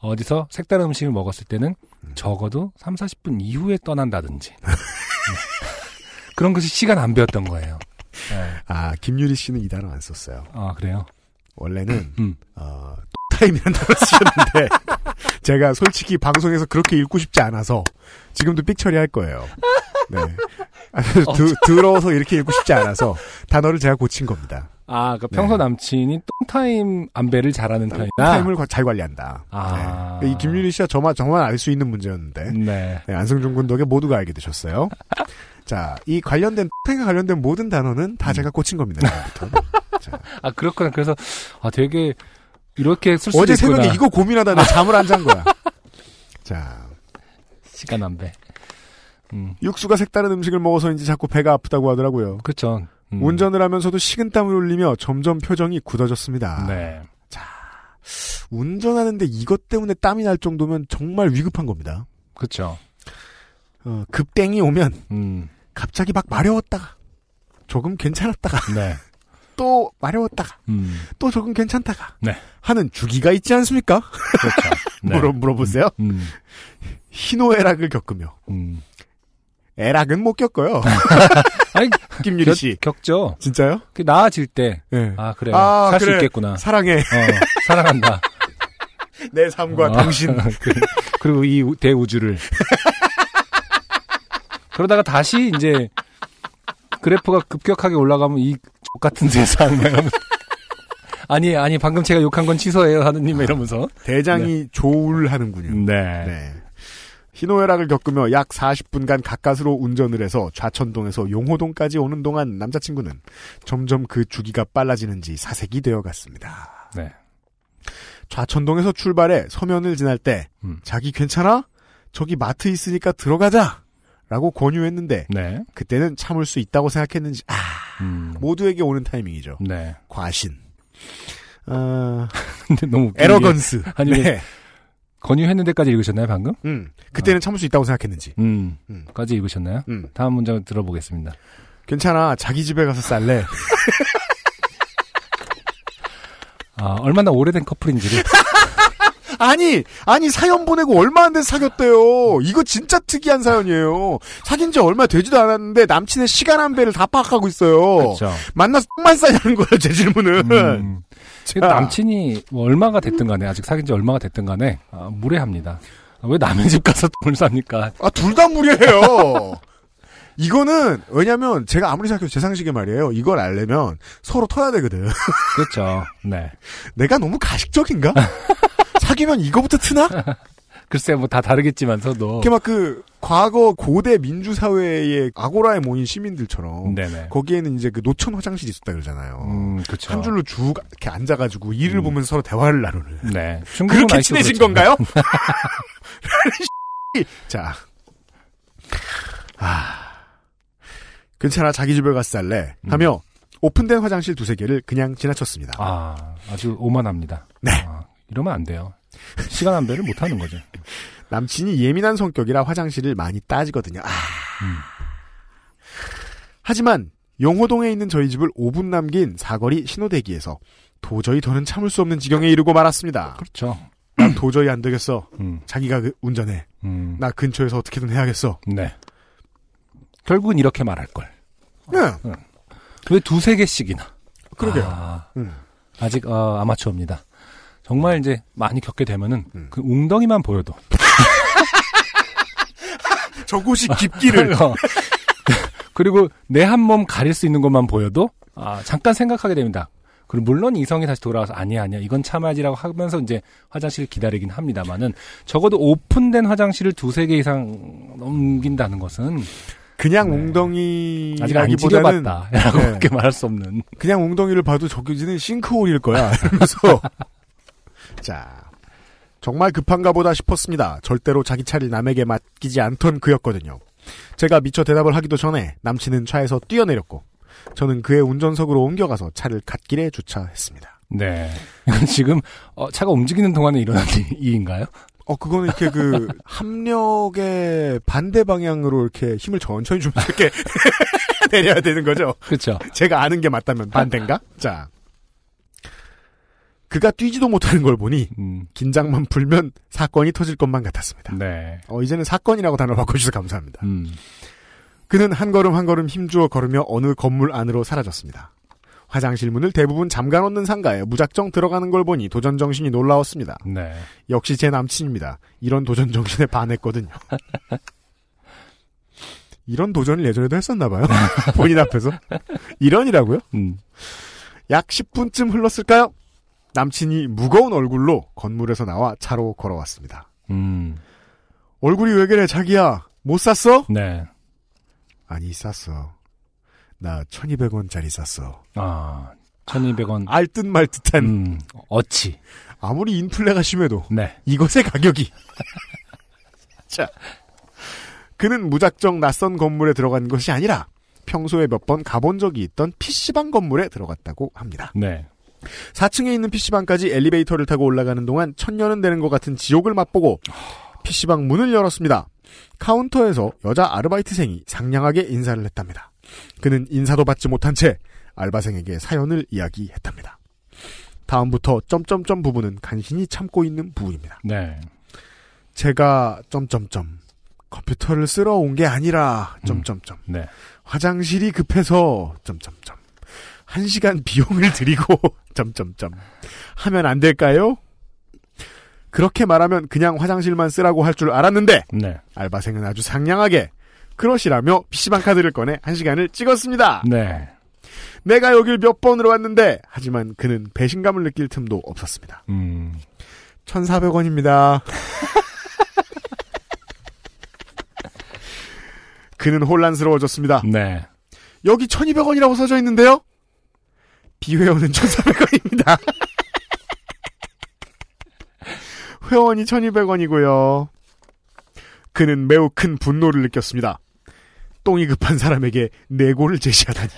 어디서 색다른 음식을 먹었을 때는 적어도 3, 40분 이후에 떠난다든지. 네. 그런 것이 시간 안배였던 거예요. 네. 아, 김유리 씨는 이 단어 안 썼어요. 아, 그래요? 원래는 음. 어, 타임이라는 단어 쓰셨는데 제가 솔직히 방송에서 그렇게 읽고 싶지 않아서 지금도 삑 처리할 거예요. 네. 아주 드, 더러워서 이렇게 읽고 싶지 않아서 단어를 제가 고친 겁니다. 아, 그 평소 네. 남친이 똥타임 안배를 잘하는 편이다? 타임을 과- 잘 관리한다. 아. 네. 이 김유리 씨와 저만 저만 알수 있는 문제였는데 네. 네, 안승준 군 덕에 모두가 알게 되셨어요. 자, 이 관련된 타임과 관련된 모든 단어는 다 제가 고친 겁니다. 자, 아, 그렇구나. 그래서, 아, 되게, 이렇게 쓸 수도 어제 있구나. 새벽에 이거 고민하다 나 잠을 안 잔 거야. 자, 시간 안 배. 음, 육수가 색다른 음식을 먹어서인지 자꾸 배가 아프다고 하더라고요. 그쵸. 음. 운전을 하면서도 식은땀을 흘리며 점점 표정이 굳어졌습니다. 네. 운전하는데 이것 때문에 땀이 날 정도면 정말 위급한 겁니다. 그쵸. 어, 급땡이 오면 음, 갑자기 막 마려웠다가 조금 괜찮았다가 네. 또 마려웠다가 음, 또 조금 괜찮다가 네. 하는 주기가 있지 않습니까? 그렇죠. 네. 물어, 물어보세요. 음, 희노애락을 겪으며. 음. 애락은 못 겪어요. 아니, 김유리 씨. 겪, 죠 진짜요? 그 나아질 때, 네. 아, 그래. 아, 살수 그래. 있겠구나. 사랑해. 어, 사랑한다. 내 삶과 어, 당신. 그- 그리고 이 우- 대우주를. 그러다가 다시 이제 그래프가 급격하게 올라가면 이 X 같은 세상 막 이러면서 아니 아니 방금 제가 욕한 건 취소해요 하느님 이러면서 대장이 조울하는군요. 네. 네. 희노애락을 겪으며 약 40분간 가까스로 운전을 해서 좌천동에서 용호동까지 오는 동안 남자친구는 점점 그 주기가 빨라지는지 사색이 되어갔습니다. 네. 좌천동에서 출발해 서면을 지날 때 음. 자기 괜찮아? 저기 마트 있으니까 들어가자! 라고 권유했는데 네. 그때는 참을 수 있다고 생각했는지 아 음. 모두에게 오는 타이밍이죠. 네. 과신. 아, 근데 너무 에러건스. 아니, 네. 권유했는 데까지 읽으셨나요 방금? 음, 그때는 참을 수 있다고 생각했는지. 음. 음. 까지 읽으셨나요? 음. 다음 문장 들어보겠습니다. 괜찮아. 자기 집에 가서 쌀래. 아, 얼마나 오래된 커플인지를. 아니, 아니, 사연 보내고 얼마 안 돼서 사귀었대요. 이거 진짜 특이한 사연이에요. 사귄 지 얼마 되지도 않았는데 남친의 시간 한 배를 다 파악하고 있어요. 그렇죠. 만나서 똥만 싸냐는 거예요, 제 질문은. 음. 자. 남친이 뭐 얼마가 됐든 간에 아직 사귄 지 얼마가 됐든 간에 아, 무례합니다. 아, 왜 남의 집 가서 똥을 쌉니까? 아, 둘 다 무리해요. 이거는, 왜냐면, 제가 아무리 생각해도 제 상식에 말이에요. 이걸 알려면 서로 터야 되거든. 그렇죠. 네. 내가 너무 가식적인가? 사귀면 이거부터 트나? 글쎄 뭐 다 다르겠지만서도. 이렇게 막 그, 과거 고대 민주 사회의 아고라에 모인 시민들처럼. 네네. 거기에는 이제 그 노천 화장실이 있었다 그러잖아요. 음. 한 줄로 쭉 이렇게 앉아가지고 일을 음. 보면서 서로 대화를 나누는. 네. 그렇게 친해진 그렇죠. 건가요? 자. 아. 괜찮아, 자기 집에 가서 살래. 하며, 오픈된 화장실 두세 개를 그냥 지나쳤습니다. 음. 아, 아주 오만합니다. 네. 아, 이러면 안 돼요. 시간 안배를 못 하는 거죠. 남친이 예민한 성격이라 화장실을 많이 따지거든요. 아. 음. 하지만, 용호동에 있는 저희 집을 5분 남긴 사거리 신호대기에서 도저히 더는 참을 수 없는 지경에 이르고 말았습니다. 그렇죠. 난 도저히 안 되겠어. 음, 자기가 그 운전해. 음, 나 근처에서 어떻게든 해야겠어. 네. 결국은 이렇게 말할 걸. 네. 왜 두세 개씩이나? 그러게요. 아, 음. 아직 어, 아마추어입니다. 정말 이제 많이 겪게 되면은 음. 그 웅덩이만 보여도 저곳이 깊기를. 어. 그리고 내 한 몸 가릴 수 있는 것만 보여도 아, 잠깐 생각하게 됩니다. 그리고 물론 이성이 다시 돌아와서 아니야 아니야 이건 참아야지라고 하면서 이제 화장실을 기다리긴 합니다만은 적어도 오픈된 화장실을 두세 개 이상 넘긴다는 것은 그냥 네. 웅덩이 아직 안 지려봤다라고 네. 밖에 말할 수 없는 그냥 웅덩이를 봐도 저기는 싱크홀일 거야. 이러면서 자 정말 급한가 보다 싶었습니다. 절대로 자기 차를 남에게 맡기지 않던 그였거든요. 제가 미처 대답을 하기도 전에 남친은 차에서 뛰어내렸고 저는 그의 운전석으로 옮겨가서 차를 갓길에 주차했습니다. 네 지금 어, 차가 움직이는 동안에 일어난 일인가요? 어 그거는 이렇게 그 합력의 반대 방향으로 이렇게 힘을 천천히 주면서 이렇게 내려야 되는 거죠. 그렇죠. 제가 아는 게 맞다면 반대인가? 자. 그가 뛰지도 못하는 걸 보니 음, 긴장만 풀면 사건이 터질 것만 같았습니다. 네. 어, 이제는 사건이라고 단어를 바꿔주셔서 감사합니다. 음, 그는 한 걸음 한 걸음 힘주어 걸으며 어느 건물 안으로 사라졌습니다. 화장실 문을 대부분 잠가 놓는 상가에 무작정 들어가는 걸 보니 도전 정신이 놀라웠습니다. 네. 역시 제 남친입니다. 이런 도전 정신에 반했거든요. 이런 도전을 예전에도 했었나 봐요. 본인 앞에서. 이런이라고요? 음, 약 10분쯤 흘렀을까요? 남친이 무거운 얼굴로 건물에서 나와 차로 걸어왔습니다. 음, 얼굴이 왜 그래 자기야? 못 샀어? 네. 아니 쌌어. 나 1200원짜리 쌌어. 아, 1200원. 알 듯 말 듯한 음, 어치. 아무리 인플레가 심해도 네. 이것의 가격이. 자, 그는 무작정 낯선 건물에 들어간 것이 아니라 평소에 몇 번 가본 적이 있던 PC방 건물에 들어갔다고 합니다. 네. 4층에 있는 PC방까지 엘리베이터를 타고 올라가는 동안 천년은 되는 것 같은 지옥을 맛보고 PC방 문을 열었습니다. 카운터에서 여자 아르바이트생이 상냥하게 인사를 했답니다. 그는 인사도 받지 못한 채 알바생에게 사연을 이야기했답니다. 다음부터 점점점 부분은 간신히 참고 있는 부분입니다. 네. 제가 점점점 컴퓨터를 쓰러 온게 아니라 음. 점점점 네. 화장실이 급해서 점점점 한 시간 비용을 들이고 점점점 하면 안 될까요? 그렇게 말하면 그냥 화장실만 쓰라고 할 줄 알았는데 네. 알바생은 아주 상냥하게 그러시라며 PC방 카드를 꺼내 한 시간을 찍었습니다. 네. 내가 여길 몇 번으로 왔는데 하지만 그는 배신감을 느낄 틈도 없었습니다. 음. 1,400원입니다. 그는 혼란스러워졌습니다. 네. 여기 1,200원이라고 써져 있는데요? 비회원은 1,400원입니다. 회원이 1,200원이고요. 그는 매우 큰 분노를 느꼈습니다. 똥이 급한 사람에게 내고를 제시하다니.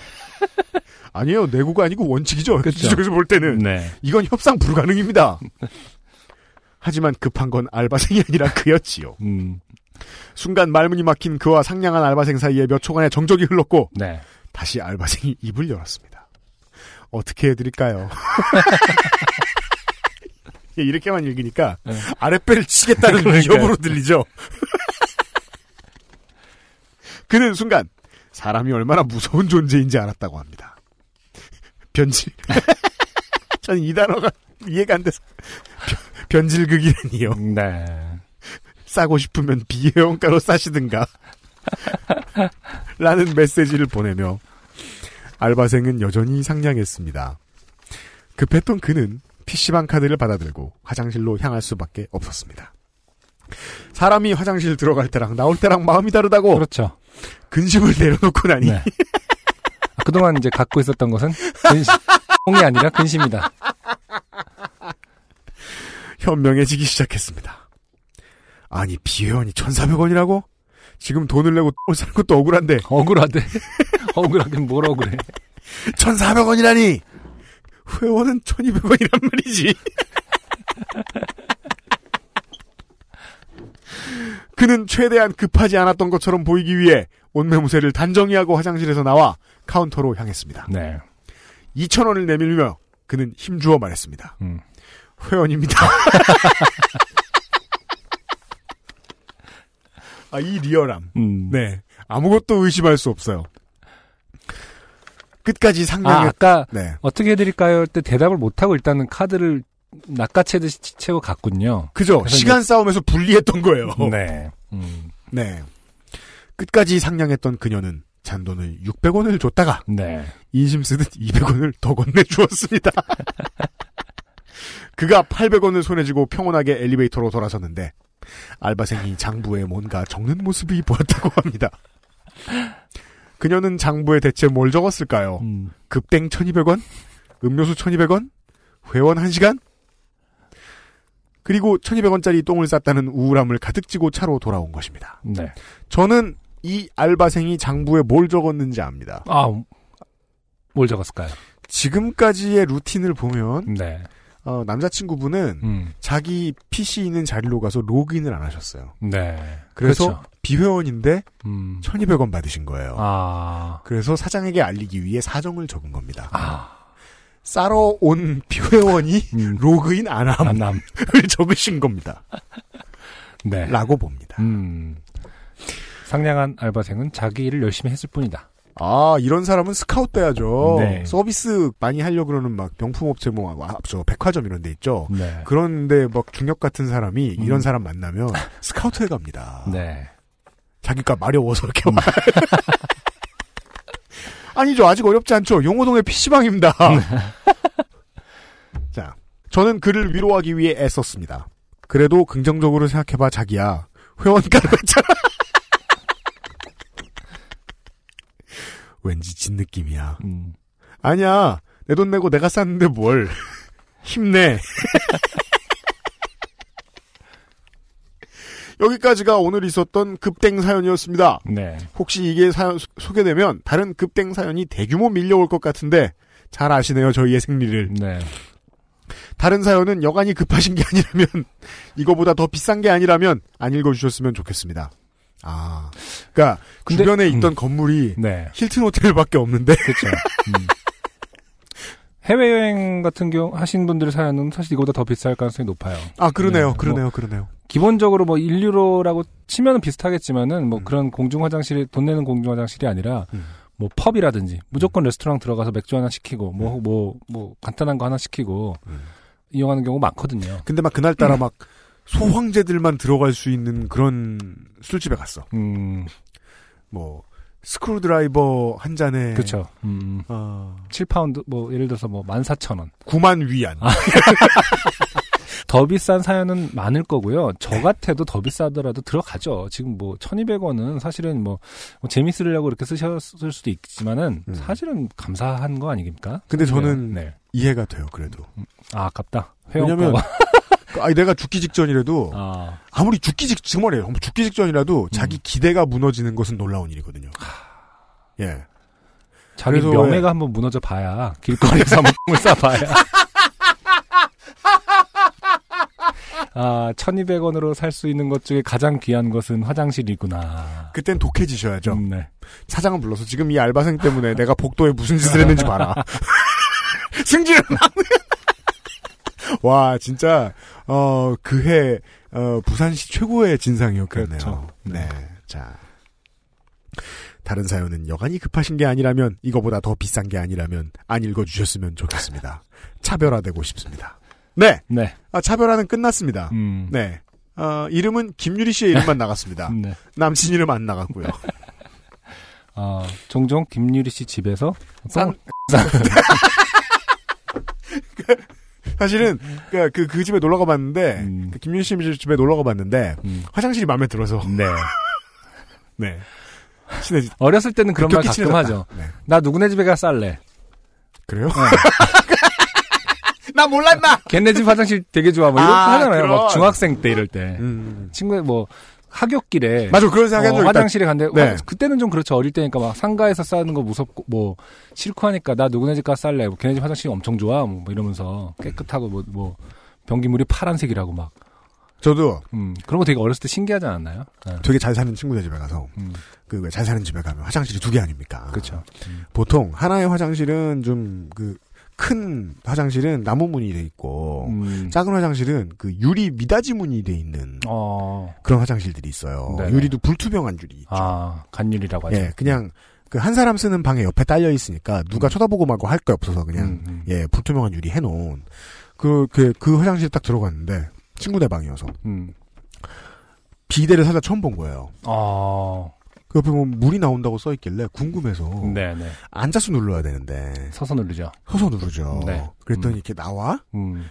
아니에요. 내고가 아니고 원칙이죠. 그쵸. 이쪽에서 볼 때는. 네. 이건 협상 불가능입니다. 하지만 급한 건 알바생이 아니라 그였지요. 음. 순간 말문이 막힌 그와 상냥한 알바생 사이에 몇 초간의 정적이 흘렀고 네. 다시 알바생이 입을 열었습니다. 어떻게 해드릴까요? 예, 이렇게만 읽으니까 네. 아랫배를 치겠다는 그러니까요. 위협으로 들리죠. 그는 순간 사람이 얼마나 무서운 존재인지 알았다고 합니다. 변질. 저는 이 단어가 이해가 안 돼서 변- 변질극이라니요. 네. 싸고 싶으면 비회원가로 싸시든가. 라는 메시지를 보내며 알바생은 여전히 상냥했습니다. 급했던 그는 PC방 카드를 받아들고 화장실로 향할 수밖에 없었습니다. 사람이 화장실 들어갈 때랑 나올 때랑 마음이 다르다고 그렇죠. 근심을 내려놓고 나니 네. 아, 그동안 이제 갖고 있었던 것은 근심, 똥이 아니라 근심이다. 현명해지기 시작했습니다. 아니 비회원이 1,400원이라고? 지금 돈을 내고 똥을 사는 것도 억울한데 억울하대. 억울하긴 뭘 억울해. 1,400원이라니! 회원은 1,200원이란 말이지. 그는 최대한 급하지 않았던 것처럼 보이기 위해 옷매무새를 단정히 하고 화장실에서 나와 카운터로 향했습니다. 네. 2,000원을 내밀며 그는 힘주어 말했습니다. 음. 회원입니다. 아, 이 리얼함. 음. 네. 아무것도 의심할 수 없어요. 끝까지 아, 상냥했, 아까 네. 어떻게 해드릴까요? 할때 대답을 못하고 일단은 카드를 낚아채듯이 채고 갔군요. 그죠? 시간 싸움에서 불리했던 거예요. 네. 음. 네. 끝까지 상냥했던 그녀는 잔돈을 600원을 줬다가 네. 인심 쓰듯 200원을 더 건네주었습니다. 그가 800원을 손에 쥐고 평온하게 엘리베이터로 돌아섰는데 알바생이 장부에 뭔가 적는 모습이 보였다고 합니다. 그녀는 장부에 대체 뭘 적었을까요? 음. 급땡 1200원? 음료수 1200원? 회원 1시간? 그리고 1200원짜리 똥을 쌌다는 우울함을 가득 쥐고 차로 돌아온 것입니다. 네. 저는 이 알바생이 장부에 뭘 적었는지 압니다. 아, 뭘 적었을까요? 지금까지의 루틴을 보면 네. 어, 남자친구분은 음. 자기 PC 있는 자리로 가서 로그인을 안 하셨어요. 네. 그래서 그렇죠. 비회원인데 음. 1200원 받으신 거예요. 아. 그래서 사장에게 알리기 위해 사정을 적은 겁니다. 아. 싸러 온 비회원이 음. 로그인 안 함을 안남. 적으신 겁니다. 네. 라고 봅니다. 음. 상냥한 알바생은 자기 일을 열심히 했을 뿐이다. 아, 이런 사람은 스카웃 돼야죠. 네. 서비스 많이 하려고 그러는 막 명품업체 뭐, 아, 저 백화점 이런 데 있죠. 네. 그런데 막 중역 같은 사람이 음. 이런 사람 만나면 스카우트에 갑니다. 네. 자기가 마려워서 이렇게 와. 아니죠. 아직 어렵지 않죠. 용호동의 PC방입니다. 자, 저는 그를 위로하기 위해 애썼습니다. 그래도 긍정적으로 생각해봐, 자기야. 회원가로 했잖아. 왠지 진 느낌이야. 음. 아니야. 내 돈 내고 내가 쌌는데 뭘. 힘내. 여기까지가 오늘 있었던 급땡 사연이었습니다. 네. 혹시 이게 사연 소- 소개되면 다른 급땡 사연이 대규모 밀려올 것 같은데 잘 아시네요 저희의 생리를 네. 다른 사연은 여간이 급하신 게 아니라면 이거보다 더 비싼 게 아니라면 안 읽어주셨으면 좋겠습니다 아 그러니까 근데- 주변에 있던 음. 건물이 네. 힐튼 호텔밖에 없는데 그렇죠. 음. 해외여행 같은 경우 하신 분들의 사연은 사실 이거보다 더 비쌀 가능성이 높아요. 아 그러네요 네, 그러네요 그러네요 기본적으로 뭐 1유로라고 치면은 비슷하겠지만은 뭐 음. 그런 공중 화장실이 돈 내는 공중 화장실이 아니라 음. 뭐 pub이라든지 무조건 레스토랑 들어가서 맥주 하나 시키고 뭐뭐뭐 간단한 거 하나 시키고 음. 이용하는 경우 많거든요. 근데 막 그날 따라 막 소황제들만 들어갈 수 있는 그런 술집에 갔어. 음, 뭐 스크루드라이버 한 잔에 그렇죠. 음, 어, 7파운드 뭐 예를 들어서 뭐 14,000원. 9만 위안. 더 비싼 사연은 많을 거고요. 저 같아도 더 비싸더라도 들어가죠. 지금 뭐 1,200원은 사실은 뭐, 뭐 재밌으려고 이렇게 쓰셨을 수도 있지만은 음. 사실은 감사한 거 아닙니까? 근데 저는 네. 이해가 돼요. 그래도. 아, 아깝다. 왜냐면. 아니 내가 죽기 직전이라도 아, 아무리 죽기 직 정말이에요. 뭐 죽기 직전이라도 자기 기대가 무너지는 것은 놀라운 일이거든요. 예. 자기 명예가 한번 무너져 봐야 길거리에서 한번 싸봐야. 아, 1200원으로 살 수 있는 것 중에 가장 귀한 것은 화장실이구나. 그땐 독해지셔야죠. 음, 네. 사장을 불러서 지금 이 알바생 때문에 내가 복도에 무슨 짓을 했는지 봐라. 승질을 막. 와 진짜 어 그해 어 부산시 최고의 진상이었겠네요. 그렇죠. 네. 자 다른 사연은 여간이 급하신 게 아니라면 이거보다 더 비싼 게 아니라면 안 읽어주셨으면 좋겠습니다. 차별화되고 싶습니다. 네, 네. 아, 차별화는 끝났습니다. 음. 네. 어, 이름은 김유리 씨의 이름만 나갔습니다. 네. 남친 이름 안 나갔고요. 어, 종종 김유리 씨 집에서 쌍- 사실은 그, 그, 그 집에 놀러 가봤는데 음. 그 김윤 씨 집에 놀러 가봤는데 음. 화장실이 마음에 들어서 네. 네 친해지 어렸을 때는 그런 말 가끔 친해졌다. 하죠. 네. 나 누구네 집에 가 쌀래. 그래요? 나 몰랐나? 걔네 집 화장실 되게 좋아. 뭐 이렇게 아, 하잖아요. 그런. 막 중학생 때 이럴 때. 음. 친구 뭐 학교길에 맞아 그런 생각한 어, 적. 화장실에 간대. 네. 화- 그때는 좀 그렇죠. 어릴 때니까 막 상가에서 싸는 거 무섭고 뭐 싫고 하니까 나 누구네 집가 쌀래. 뭐 걔네 집 화장실이 엄청 좋아. 뭐 이러면서 깨끗하고 뭐뭐 변기물이 파란색이라고 막. 저도 음, 그런 거 되게 어렸을 때 신기하지 않았나요? 네. 되게 잘 사는 친구네 집에 가서 음, 그왜잘 사는 집에 가면 화장실이 두 개 아닙니까? 그렇죠. 음. 보통 하나의 화장실은 좀 그 큰 화장실은 나무 문이 돼 있고 음. 작은 화장실은 그 유리 미닫이 문이 돼 있는 어, 그런 화장실들이 있어요. 네네. 유리도 불투명한 유리 있죠. 아, 간율이라고 하죠. 예, 그냥 그 한 사람 쓰는 방에 옆에 딸려 있으니까 누가 쳐다보고 말고 할거 없어서 그냥 음, 음. 예 불투명한 유리 해놓은 그그 그 화장실 딱 들어갔는데 친구네 방이어서 음. 비대를 살다 처음 본 거예요. 어, 그 옆에 보면 물이 나온다고 써 있길래 궁금해서 네네. 앉아서 눌러야 되는데 서서 누르죠. 서서 누르죠. 네. 그랬더니 음. 이렇게 나와 음.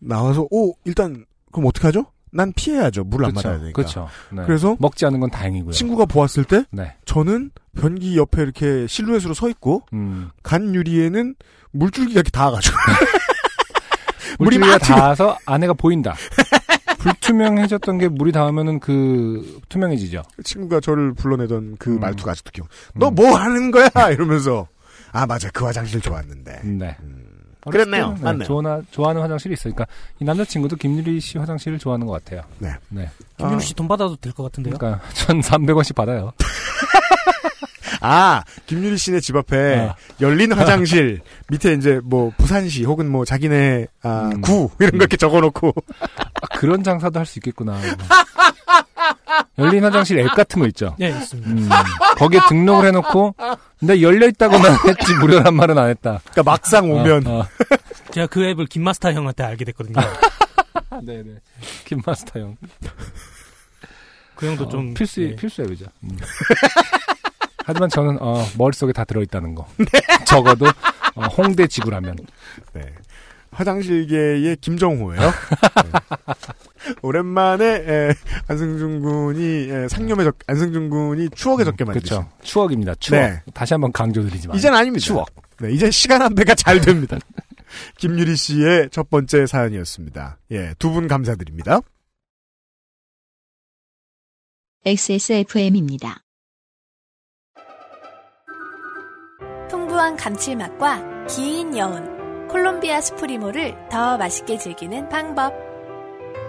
나와서 오 일단 그럼 어떻게 하죠? 난 피해야죠. 물안 그쵸, 맞아야 되니까. 그렇죠. 네. 그래서 먹지 않은 건 다행이고요. 친구가 보았을 때 네. 저는 변기 옆에 이렇게 실루엣으로 서 있고 음. 간 유리에는 물줄기가 이렇게 닿아가지고 물이 물줄기가 닿아서 안에가 보인다. 불투명해졌던 게 물이 닿으면은 그 투명해지죠. 친구가 저를 불러내던 그 음. 말투가 아직도 기억. 너뭐 하는 거야? 이러면서 아 맞아 그 화장실 좋았는데. 네. 음. 그랬네요. 때는, 맞네요. 좋아하, 좋아하는 화장실이 있으니까 이 남자친구도 김유리 씨 화장실을 좋아하는 것 같아요. 네. 네. 김윤우 씨돈 받아도 될 것 같은데요? 그러니까 1,300원씩 받아요. 아 김유리 씨네 집 앞에 아. 열린 화장실 밑에 이제 뭐 부산시 혹은 뭐 자기네 아, 음. 구 이런 거 이렇게 적어놓고 아, 그런 장사도 할 수 있겠구나. 열린 화장실 앱 같은 거 있죠. 네, 있습니다. 음, 거기에 등록을 해놓고 근데 열려 있다고만 했지 무료란 말은 안 했다. 그러니까 막상 오면 어, 어. 제가 그 앱을 김마스터 형한테 알게 됐거든요. 아, 네네. 김마스터 형. 그 형도 어, 좀 필수 네. 필수 앱이죠. 음. 하지만 저는 어, 머릿속에 다 들어있다는 거. 적어도 어, 홍대 지구라면. 네. 화장실계의 김정호예요. 네. 오랜만에 에, 안승준 군이 에, 상념에 적 안승준 군이 추억에 적게 만드신. 그렇죠. 추억입니다. 추억. 네. 다시 한번 강조드리지만. 이젠 아닙니다. 추억. 네, 이젠 시간 안배가 잘 됩니다. 김유리 씨의 첫 번째 사연이었습니다. 예, 두 분 감사드립니다. XSFM입니다. 풍부한 감칠맛과 긴 여운, 콜롬비아 스프리모를 더 맛있게 즐기는 방법.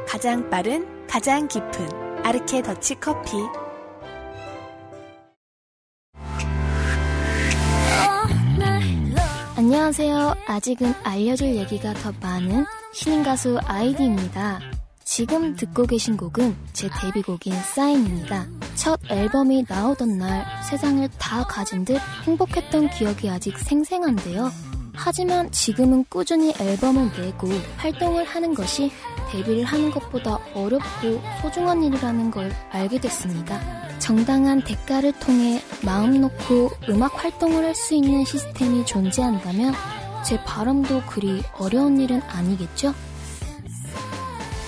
가장 빠른, 가장 깊은 아르케 더치 커피. 안녕하세요. 아직은 알려줄 얘기가 더 많은 신인 가수 아이디입니다. 지금 듣고 계신 곡은 제 데뷔곡인 사인입니다. 첫 앨범이 나오던 날 세상을 다 가진 듯 행복했던 기억이 아직 생생한데요. 하지만 지금은 꾸준히 앨범을 내고 활동을 하는 것이 데뷔를 하는 것보다 어렵고 소중한 일이라는 걸 알게 됐습니다. 정당한 대가를 통해 마음 놓고 음악 활동을 할 수 있는 시스템이 존재한다면 제 바람도 그리 어려운 일은 아니겠죠?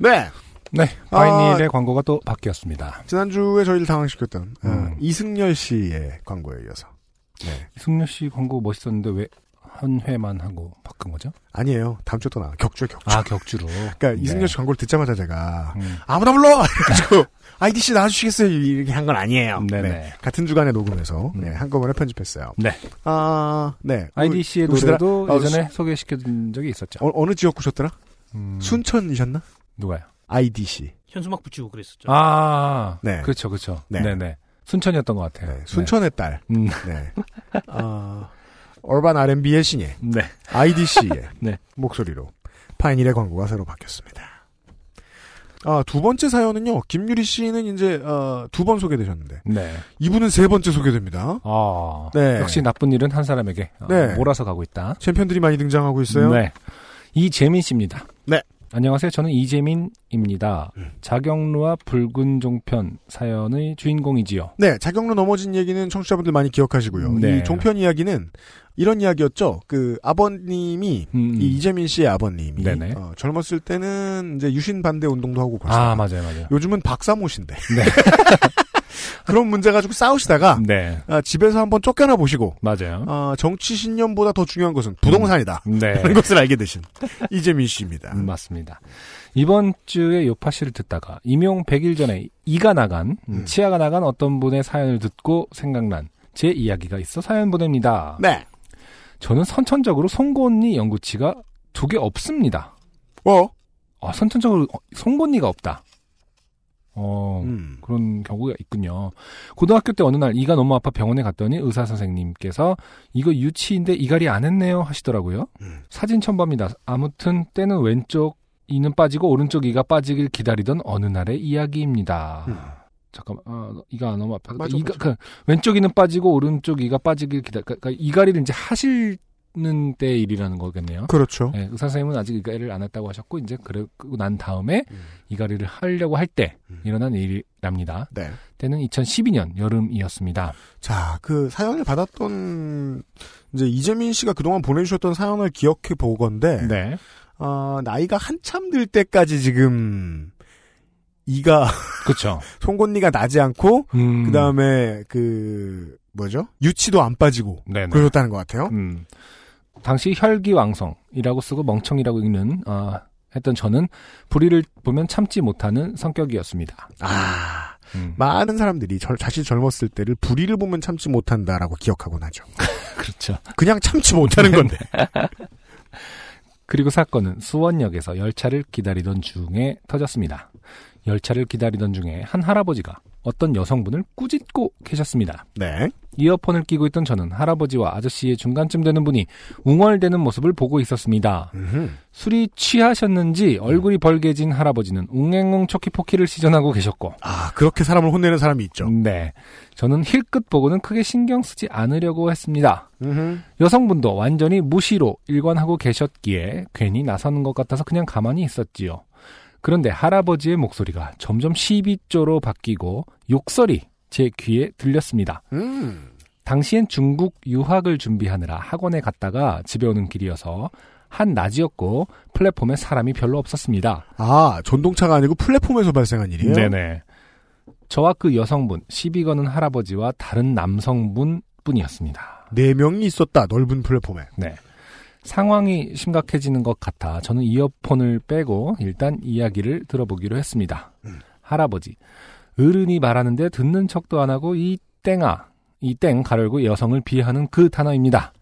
네. 네, 바이닐의 광고가 또 바뀌었습니다. 지난주에 저희를 당황시켰던 어, 음. 이승열 씨의 광고에 이어서. 네. 이승열 씨 광고 멋있었는데 왜 한 회만 하고 바꾼 거죠? 아니에요. 다음 주에 또 나와. 격주에 격주. 아, 격주로. 그러니까 이승열 씨 광고를 듣자마자 제가 음. 아무나 불러! 이래가지고 IDC 나와주시겠어요? 이렇게 한 건 아니에요. 네네. 네. 같은 주간에 녹음해서 음. 네, 한꺼번에 편집했어요. 네. 아, 네. IDC의? 노래도 어, 예전에 소개시켜준 적이 있었죠. 어, 어느 지역구셨더라? 음, 순천이셨나? 누가요? IDC. 현수막 붙이고 그랬었죠. 아, 네. 그렇죠, 그렇죠. 네. 네, 네. 순천이었던 것 같아요. 네, 순천의 딸. 음, 네. 아, 얼반 R&B의 신예. 네. IDC의 네. 목소리로 파인일의 광고가 새로 바뀌었습니다. 아, 두 번째 사연은요. 김유리 씨는 이제 어, 두 번 소개되셨는데 네. 이분은 세 번째 소개됩니다. 아, 네. 역시 나쁜 일은 한 사람에게 어, 네. 몰아서 가고 있다. 챔피언들이 많이 등장하고 있어요. 네. 이재민 씨입니다. 네. 안녕하세요. 저는 이재민입니다. 음. 자경루와 붉은 종편 사연의 주인공이지요. 네, 자경로 넘어진 얘기는 청취자분들 많이 기억하시고요. 네. 이 종편 이야기는 이런 이야기였죠. 그 아버님이 음, 이 이재민 씨의 아버님이 네네. 어, 젊었을 때는 이제 유신 반대 운동도 하고 그랬어요. 아, 맞아요, 맞아요. 요즘은 박사모신데 네. 그런 문제 가지고 싸우시다가 네. 아, 집에서 한번 쫓겨나 보시고 맞아요. 아, 정치 신념보다 더 중요한 것은 부동산이다. 네. 라는 것을 알게 되신 이재민 씨입니다. 음, 맞습니다. 이번 주에 요파 씨를 듣다가 임용 100일 전에 이가 나간, 음, 음. 치아가 나간 어떤 분의 사연을 듣고 생각난 제 이야기가 있어 사연 보냅니다. 네. 저는 선천적으로 송곳니 연구치가 두 개 없습니다. 어? 아, 선천적으로 어, 송곳니가 없다. 어, 음. 그런 경우가 있군요. 고등학교 때 어느 날 이가 너무 아파 병원에 갔더니 의사 선생님께서 이거 유치인데 이갈이 안 했네요 하시더라고요. 음. 사진 첨부합니다. 아무튼 때는 왼쪽 이는 빠지고 오른쪽 이가 빠지길 기다리던 어느 날의 이야기입니다. 음. 잠깐만, 아, 이가 너무 아파. 맞아, 이가 맞아. 그 왼쪽 이는 빠지고 오른쪽 이가 빠지길 기다. 그러니까 이갈이를 이제 하 시는 때 일이라는 거겠네요. 그렇죠. 네, 의사 선생님은 아직 이갈이를 안 했다고 하셨고 이제 그러고 난 다음에 음. 이갈이를 하려고 할때 음. 일어난 일이랍니다. 네. 때는 2012년 여름이었습니다. 자, 그 사연을 받았던 이제 이재민 씨가 그동안 보내주셨던 사연을 기억해 보건데 네. 어, 나이가 한참 들 때까지 지금 이가 그렇죠. 송곳니가 나지 않고 음, 그 다음에 그 뭐죠 유치도 안 빠지고 네네. 그러셨다는 것 같아요. 음. 당시 혈기왕성이라고 쓰고 멍청이라고 읽는 아, 했던 저는 불의를 보면 참지 못하는 성격이었습니다. 아 음, 많은 사람들이 절, 자신 젊었을 때를 불의를 보면 참지 못한다라고 기억하곤 하죠. 그렇죠. 그냥 참지 못하는 건데. 그리고 사건은 수원역에서 열차를 기다리던 중에 터졌습니다. 열차를 기다리던 중에 한 할아버지가 어떤 여성분을 꾸짖고 계셨습니다. 네. 이어폰을 끼고 있던 저는 할아버지와 아저씨의 중간쯤 되는 분이 웅얼대는 모습을 보고 있었습니다. 음흠. 술이 취하셨는지 얼굴이 벌개진 할아버지는 웅앵웅 초키포키를 시전하고 계셨고 아 그렇게 사람을 혼내는 사람이 있죠. 네. 저는 힐끗 보고는 크게 신경 쓰지 않으려고 했습니다. 음흠. 여성분도 완전히 무시로 일관하고 계셨기에 괜히 나서는 것 같아서 그냥 가만히 있었지요. 그런데 할아버지의 목소리가 점점 시비조로 바뀌고 욕설이 제 귀에 들렸습니다. 음. 당시엔 중국 유학을 준비하느라 학원에 갔다가 집에 오는 길이어서 한 낮이었고 플랫폼에 사람이 별로 없었습니다. 아 전동차가 아니고 플랫폼에서 발생한 일이에요. 네네. 저와 그 여성분, 시비 거는 할아버지와 다른 남성분 뿐이었습니다. 네 명이 있었다 넓은 플랫폼에. 네. 상황이 심각해지는 것 같아 저는 이어폰을 빼고 일단 이야기를 들어보기로 했습니다. 할아버지, 어른이 말하는데 듣는 척도 안 하고 이 땡아, 이 땡 가르고 여성을 비하하는 그 단어입니다.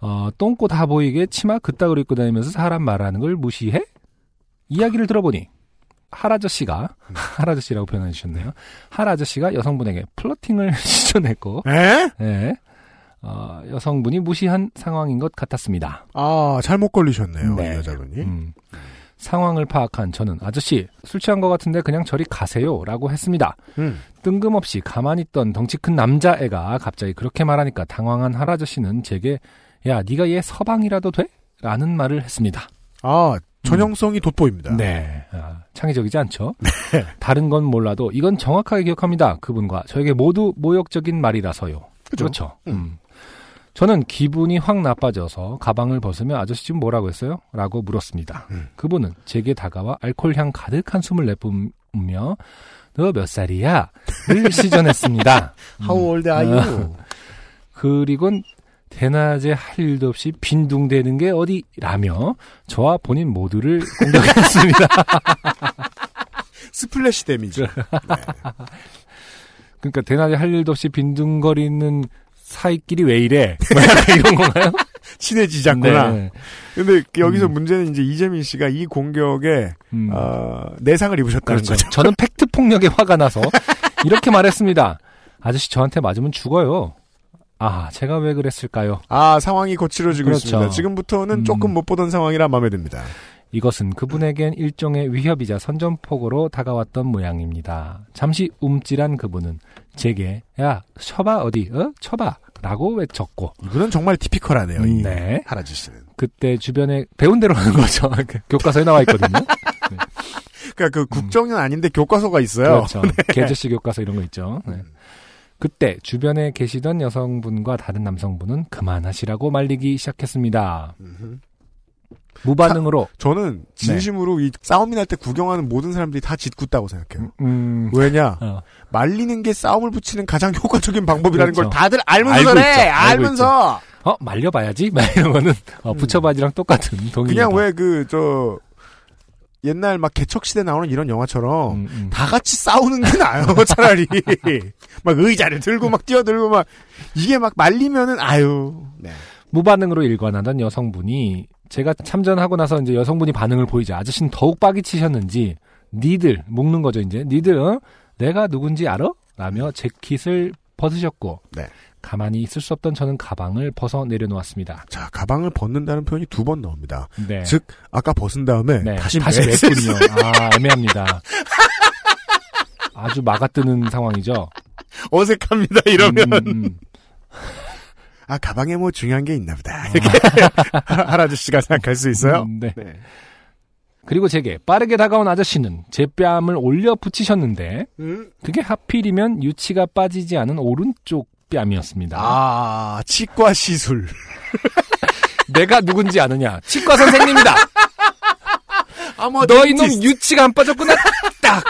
어, 똥꼬 다 보이게 치마 그따구로 입고 다니면서 사람 말하는 걸 무시해? 이야기를 들어보니 할아저씨가 할아저씨라고 표현해 주셨네요. 할아저씨가 여성분에게 플러팅을 시전했고 에? 예. 어, 여성분이 무시한 상황인 것 같았습니다. 아, 잘못 걸리셨네요. 네. 이 여자분이. 음. 상황을 파악한 저는 아저씨 술 취한 것 같은데 그냥 저리 가세요라고 했습니다. 음. 뜬금없이 가만히 있던 덩치 큰 남자애가 갑자기 그렇게 말하니까 당황한 할아저씨는 제게 야 네가 얘 서방이라도 돼? 라는 말을 했습니다. 아, 전형성이 돋보입니다. 네. 아, 창의적이지 않죠? 다른 건 몰라도 이건 정확하게 기억합니다. 그분과 저에게 모두 모욕적인 말이라서요. 그죠? 그렇죠. 음. 저는 기분이 확 나빠져서 가방을 벗으며 아저씨 지금 뭐라고 했어요? 라고 물었습니다. 음. 그분은 제게 다가와 알코올향 가득한 숨을 내뿜으며 너 몇 살이야? 를 시전했습니다. How old are you? 그리곤 대낮에 할 일도 없이 빈둥대는 게 어디라며 저와 본인 모두를 공격했습니다. splash damage. 그러니까 대낮에 할 일도 없이 빈둥거리는 사이끼리 왜 이래? 뭐 이런 건가요? 친해지지 않구나. 네. 근데 여기서 음. 문제는 이제 이재민 씨가 이 공격에 음. 어, 내상을 입으셨다는 그렇죠. 거죠. 저는 팩트 폭력에 화가 나서 이렇게 말했습니다. 아저씨 저한테 맞으면 죽어요. 아, 제가 왜 그랬을까요? 아 상황이 거칠어지고 그렇죠. 있습니다. 지금부터는 음. 조금 못 보던 상황이라 마음에 듭니다. 이것은 그분에겐 일종의 위협이자 선전포고로 다가왔던 모양입니다. 잠시 움찔한 그분은 제게 야 쳐봐 어디 어 쳐봐 라고 외쳤고 이분은 정말 티피컬하네요. 이 네. 할아저 씨는. 그때 주변에 배운 대로 하는 거죠. 교과서에 나와 있거든요. 그러니까 그 국정은 아닌데 교과서가 있어요. 음. 그렇죠. 개저씨 교과서 이런 거 있죠. 네. 그때 주변에 계시던 여성분과 다른 남성분은 그만하시라고 말리기 시작했습니다. 음흠. 무반응으로 저는 진심으로 이 싸움이 날 때 구경하는 모든 사람들이 다 짓궂다고 생각해요. 음, 왜냐 어, 말리는 게 싸움을 붙이는 가장 효과적인 방법이라는 그렇죠. 걸 다들 알면서 알고 그래. 있죠. 알면서 어 말려봐야지. 막 이런 거는 어, 부처바지랑 똑같은 동의. 그냥 왜 그 저 옛날 막 개척 시대 나오는 이런 영화처럼 음, 음. 다 같이 싸우는 게 나아요, 차라리. 막 의자를 들고 막 뛰어들고 막, 이게 막 말리면은, 아유. 네. 무반응으로 일관하던 여성분이 제가 참전하고 나서 이제 여성분이 반응을 보이자 아저씨는 더욱 빡이 치셨는지 니들 묶는 거죠 이제 니들 어? 내가 누군지 알아? 라며 재킷을 벗으셨고 네. 가만히 있을 수 없던 저는 가방을 벗어 내려놓았습니다. 자, 가방을 벗는다는 표현이 두 번 나옵니다. 네. 즉, 아까 벗은 다음에 네. 다시, 다시 매- 맸군요. 아 애매합니다. 아주 막아뜨는 상황이죠. 어색합니다, 이러면. 음, 음, 음. 아, 가방에 뭐 중요한 게 있나 보다. 이렇게 할아저씨가 생각할 수 있어요? 음, 네. 네. 그리고 제게 빠르게 다가온 아저씨는 제 뺨을 올려 붙이셨는데 음? 그게 하필이면 유치가 빠지지 않은 오른쪽 뺨이었습니다. 아, 치과 시술. 내가 누군지 아느냐? 치과 선생님이다. 아, 뭐, 너 이놈 유치가 안 빠졌구나. 딱.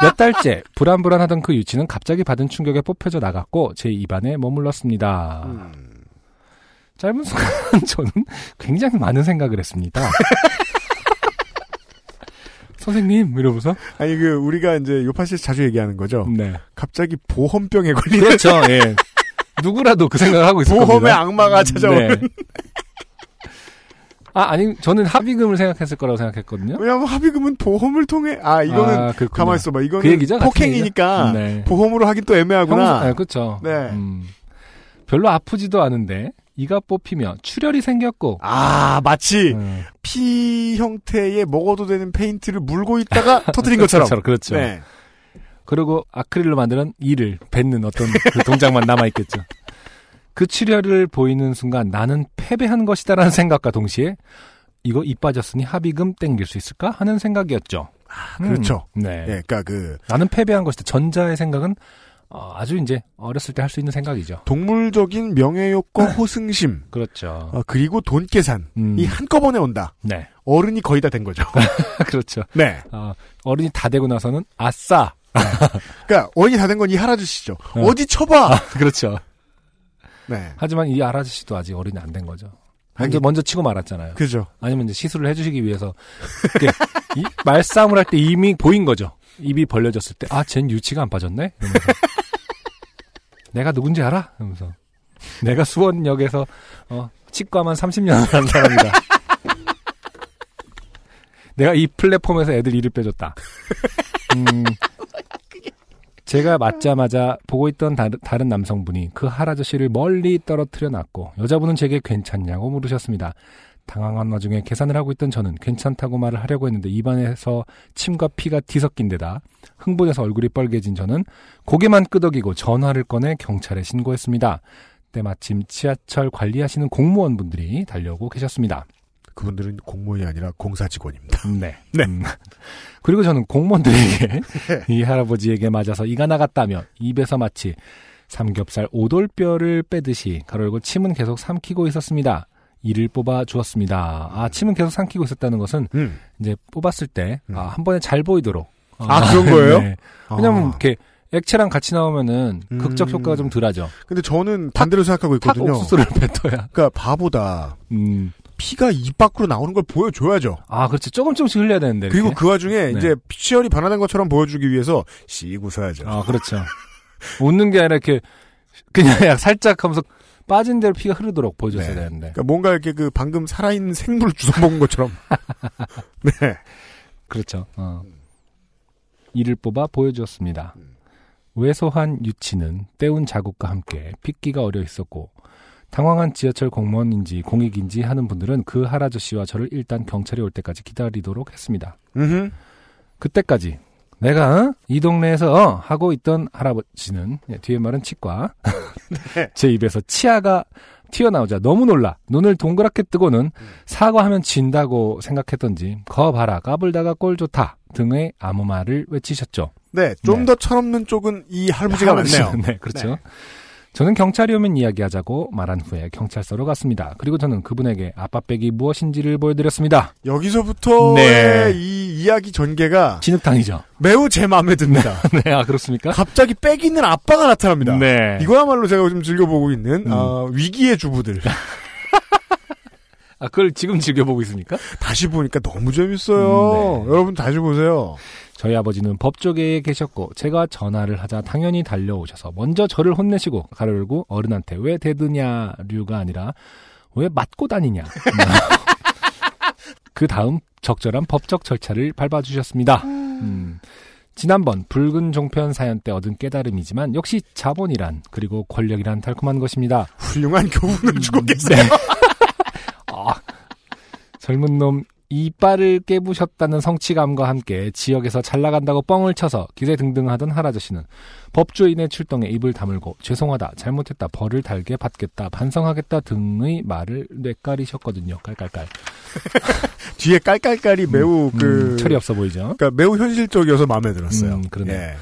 몇 달째 불안불안하던 그 유치는 갑자기 받은 충격에 뽑혀져 나갔고 제 입안에 머물렀습니다. 음. 짧은 순간 저는 굉장히 많은 생각을 했습니다. 선생님 이러면서 아니, 그, 우리가 이제 요파시에서 자주 얘기하는 거죠. 네 갑자기 보험병에 걸리는 그렇죠 예 누구라도 그 생각을 하고 있을 보험의 겁니다. 악마가 찾아오는. 네. 아 아니 저는 합의금을 생각했을 거라고 생각했거든요. 왜냐면 합의금은 보험을 통해, 아, 이거는, 아, 그렇군요. 가만 있어 봐. 이거는 그 얘기죠? 폭행이니까? 네. 보험으로 하긴 또 애매하구나. 아, 그렇죠. 네. 음, 별로 아프지도 않은데 이가 뽑히며 출혈이 생겼고 아, 마치, 음, 피 형태의 먹어도 되는 페인트를 물고 있다가 터뜨린 것처럼. 그렇죠. 네. 그리고 아크릴로 만드는 이를 뱉는 어떤 그 동작만 남아 있겠죠. 그 출혈을 보이는 순간 나는 패배한 것이다라는 생각과 동시에 이거 이 빠졌으니 합의금 땡길 수 있을까 하는 생각이었죠. 음, 그렇죠. 네. 예, 그니까 그, 나는 패배한 것이다. 전자의 생각은 어, 아주 이제 어렸을 때 할 수 있는 생각이죠. 동물적인 명예욕과 호승심, 그렇죠. 어, 그리고 돈 계산, 음, 이 한꺼번에 온다. 네. 어른이 거의 다 된 거죠. 그렇죠. 네. 어, 어른이 다 되고 나서는 아싸. 그니까, 어른이 다 된 건 이 할아저씨죠. 어. 어디 쳐봐! 그렇죠. 네. 하지만 이 아저씨도 아직 어른이 안 된 거죠. 먼저. 먼저 치고 말았잖아요. 그죠. 아니면 이제 시술을 해주시기 위해서 이렇게 이 말싸움을 할 때 이미 보인 거죠. 입이 벌려졌을 때, 아, 쟨 유치가 안 빠졌네? 이러면서. 내가 누군지 알아? 이러면서. 내가 수원역에서, 어, 치과만 30년을 한 사람이다. 내가 이 플랫폼에서 애들 이를 빼줬다. 음, 제가 맞자마자 보고 있던 다른, 다른 남성분이 그 할아저씨를 멀리 떨어뜨려 놨고 여자분은 제게 괜찮냐고 물으셨습니다. 당황한 와중에 계산을 하고 있던 저는 괜찮다고 말을 하려고 했는데 입안에서 침과 피가 뒤섞인 데다 흥분해서 얼굴이 빨개진 저는 고개만 끄덕이고 전화를 꺼내 경찰에 신고했습니다. 때마침 지하철 관리하시는 공무원분들이 달려오고 계셨습니다. 그분들은 공무원이 아니라 공사 직원입니다. 네. 네. 음. 그리고 저는 공무원들에게 이 할아버지에게 맞아서 이가 나갔다며 입에서 마치 삼겹살 오돌뼈를 빼듯이 가로열고 침은 계속 삼키고 있었습니다. 이를 뽑아 주었습니다. 아, 침은 계속 삼키고 있었다는 것은 음. 이제 뽑았을 때, 음. 아, 한 번에 잘 보이도록. 아, 그런 거예요? 네. 왜냐면 아. 이렇게 액체랑 같이 나오면은 음. 극적 효과가 좀 덜하죠. 근데 저는 반대로 생각하고 탁 있거든요. 옥수수를 뱉어야. 그러니까 바보다 음. 피가 입 밖으로 나오는 걸 보여줘야죠. 아, 그렇지. 조금 조금씩 흘려야 되는데. 그리고 이렇게. 그 와중에 네. 이제 피치열이 반환한 것처럼 보여주기 위해서 씩 웃어야죠. 아, 그렇죠. 웃는 게 아니라 이렇게 그냥 약 살짝 하면서 빠진 대로 피가 흐르도록 보여줬어야 네. 되는데. 그러니까 뭔가 이렇게 그 방금 살아있는 생물을 주워 먹은 것처럼. 네. 그렇죠. 어. 이를 뽑아 보여주었습니다. 음. 왜소한 유치는 떼운 자국과 함께 핏기가 어려 있었고 당황한 지하철 공무원인지 공익인지 하는 분들은 그 할아저씨와 저를 일단 경찰이 올 때까지 기다리도록 했습니다. 음흠. 그때까지 내가 어? 이 동네에서 어? 하고 있던 할아버지는 예, 뒤에 말은 치과 네. 제 입에서 치아가 튀어나오자 너무 놀라 눈을 동그랗게 뜨고는 사과하면 진다고 생각했던지 거 봐라 까불다가 꼴 좋다 등의 아무 말을 외치셨죠. 네. 좀 네. 더 철없는 쪽은 이 할아버지가 많네요. 네, 그렇죠. 네. 저는 경찰이 오면 이야기하자고 말한 후에 경찰서로 갔습니다. 그리고 저는 그분에게 아빠백이 무엇인지를 보여드렸습니다. 여기서부터의 네. 이 이야기 전개가 진흙탕이죠. 매우 제 마음에 듭니다. 네, 아 그렇습니까? 갑자기 빽 있는 아빠가 나타납니다. 네. 이거야말로 제가 요즘 즐겨보고 있는 음. 어, 위기의 주부들. 아 그걸 지금 즐겨보고 있습니까? 다시 보니까 너무 재밌어요. 음, 네. 여러분 다시 보세요. 저희 아버지는 법조계에 계셨고 제가 전화를 하자 당연히 달려오셔서 먼저 저를 혼내시고 가로 열고 어른한테 왜 대드냐류가 아니라 왜 맞고 다니냐. 그 다음 적절한 법적 절차를 밟아주셨습니다. 음, 지난번 붉은 종편 사연 때 얻은 깨달음이지만 역시 자본이란 그리고 권력이란 달콤한 것입니다. 훌륭한 교훈을 주고 음, 계세요. 네. 아, 젊은 놈 이빨을 깨부셨다는 성취감과 함께 지역에서 잘 나간다고 뻥을 쳐서 기세 등등하던 할아저씨는 법조인의 출동에 입을 다물고 죄송하다, 잘못했다, 벌을 달게 받겠다, 반성하겠다 등의 말을 뇌까리셨거든요. 깔깔깔. 뒤에 깔깔깔이 매우 그 음, 철이 없어 보이죠. 그러니까 매우 현실적이어서 마음에 들었어요. 음, 그러네. 예.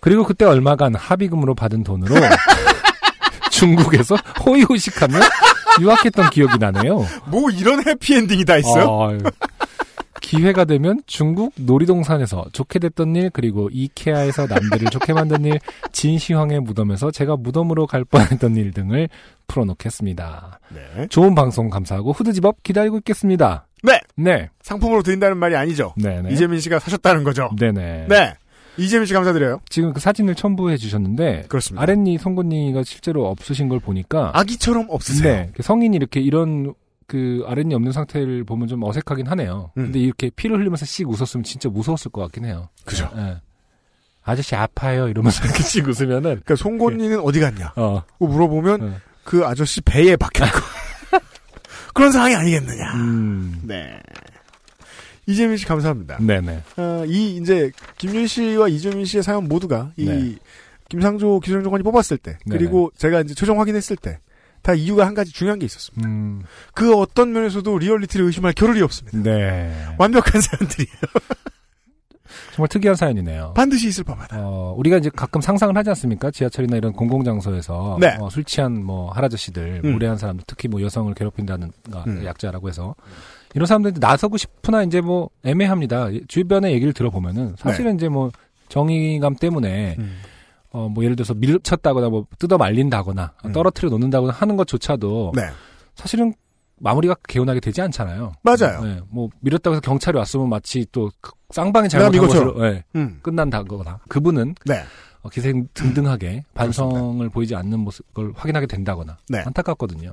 그리고 그때 얼마간 합의금으로 받은 돈으로 중국에서 호의호식하며 유학했던 기억이 나네요. 뭐 이런 해피엔딩이 다 있어요? 아유. 기회가 되면 중국 놀이동산에서 좋게 됐던 일 그리고 이케아에서 남들을 좋게 만든 일 진시황의 무덤에서 제가 무덤으로 갈 뻔했던 일 등을 풀어놓겠습니다. 네. 좋은 방송 감사하고 후드집업 기다리고 있겠습니다. 네. 네. 상품으로 드린다는 말이 아니죠. 네네. 이재민 씨가 사셨다는 거죠. 네네. 네. 이재민 씨 감사드려요. 지금 그 사진을 첨부해 주셨는데 그렇습니다. 아랫니 송곳니가 실제로 없으신 걸 보니까 아기처럼 없으세요. 네. 성인이 이렇게 이런 그 아랫니 없는 상태를 보면 좀 어색하긴 하네요. 음. 근데 이렇게 피를 흘리면서 씩 웃었으면 진짜 무서웠을 것 같긴 해요. 그죠. 예. 아저씨 아파요 이러면서 이렇게 씩 웃으면은 그러니까 송곳니는 어디 갔냐? 어. 고 물어보면 어. 그 아저씨 배에 박혔고 그런 상황이 아니겠느냐. 음. 네. 이재민 씨 감사합니다. 네네. 어, 이 이제 김윤 씨와 이재민 씨의 사연 모두가 이 네. 김상조 기술행정관이 뽑았을 때 네네. 그리고 제가 이제 최종 확인했을 때 다 이유가 한 가지 중요한 게 있었습니다. 음. 그 어떤 면에서도 리얼리티를 의심할 겨를이 없습니다. 네. 완벽한 사연들이에요. 정말 특이한 사연이네요. 반드시 있을 법하다. 어, 우리가 이제 가끔 상상을 하지 않습니까? 지하철이나 이런 공공장소에서 네. 어, 술 취한 뭐 할아저씨들, 음. 무례한 사람들, 특히 뭐 여성을 괴롭힌다는가 음. 약자라고 해서 이런 사람들이 나서고 싶으나 이제 뭐 애매합니다. 주변의 얘기를 들어보면은 사실은 이제 뭐 정의감 때문에 음. 어, 뭐 예를 들어서 밀쳤다거나 뭐 뜯어 말린다거나 음. 떨어뜨려 놓는다거나 하는 것조차도 네. 사실은 마무리가 개운하게 되지 않잖아요. 맞아요. 네, 뭐 밀었다고 해서 경찰이 왔으면 마치 또그 쌍방이 잘못한. 것으로 네, 음. 끝난다거나 그분은 네. 어, 기생 등등하게 반성을 보이지 않는 모습을 확인하게 된다거나 네. 안타깝거든요.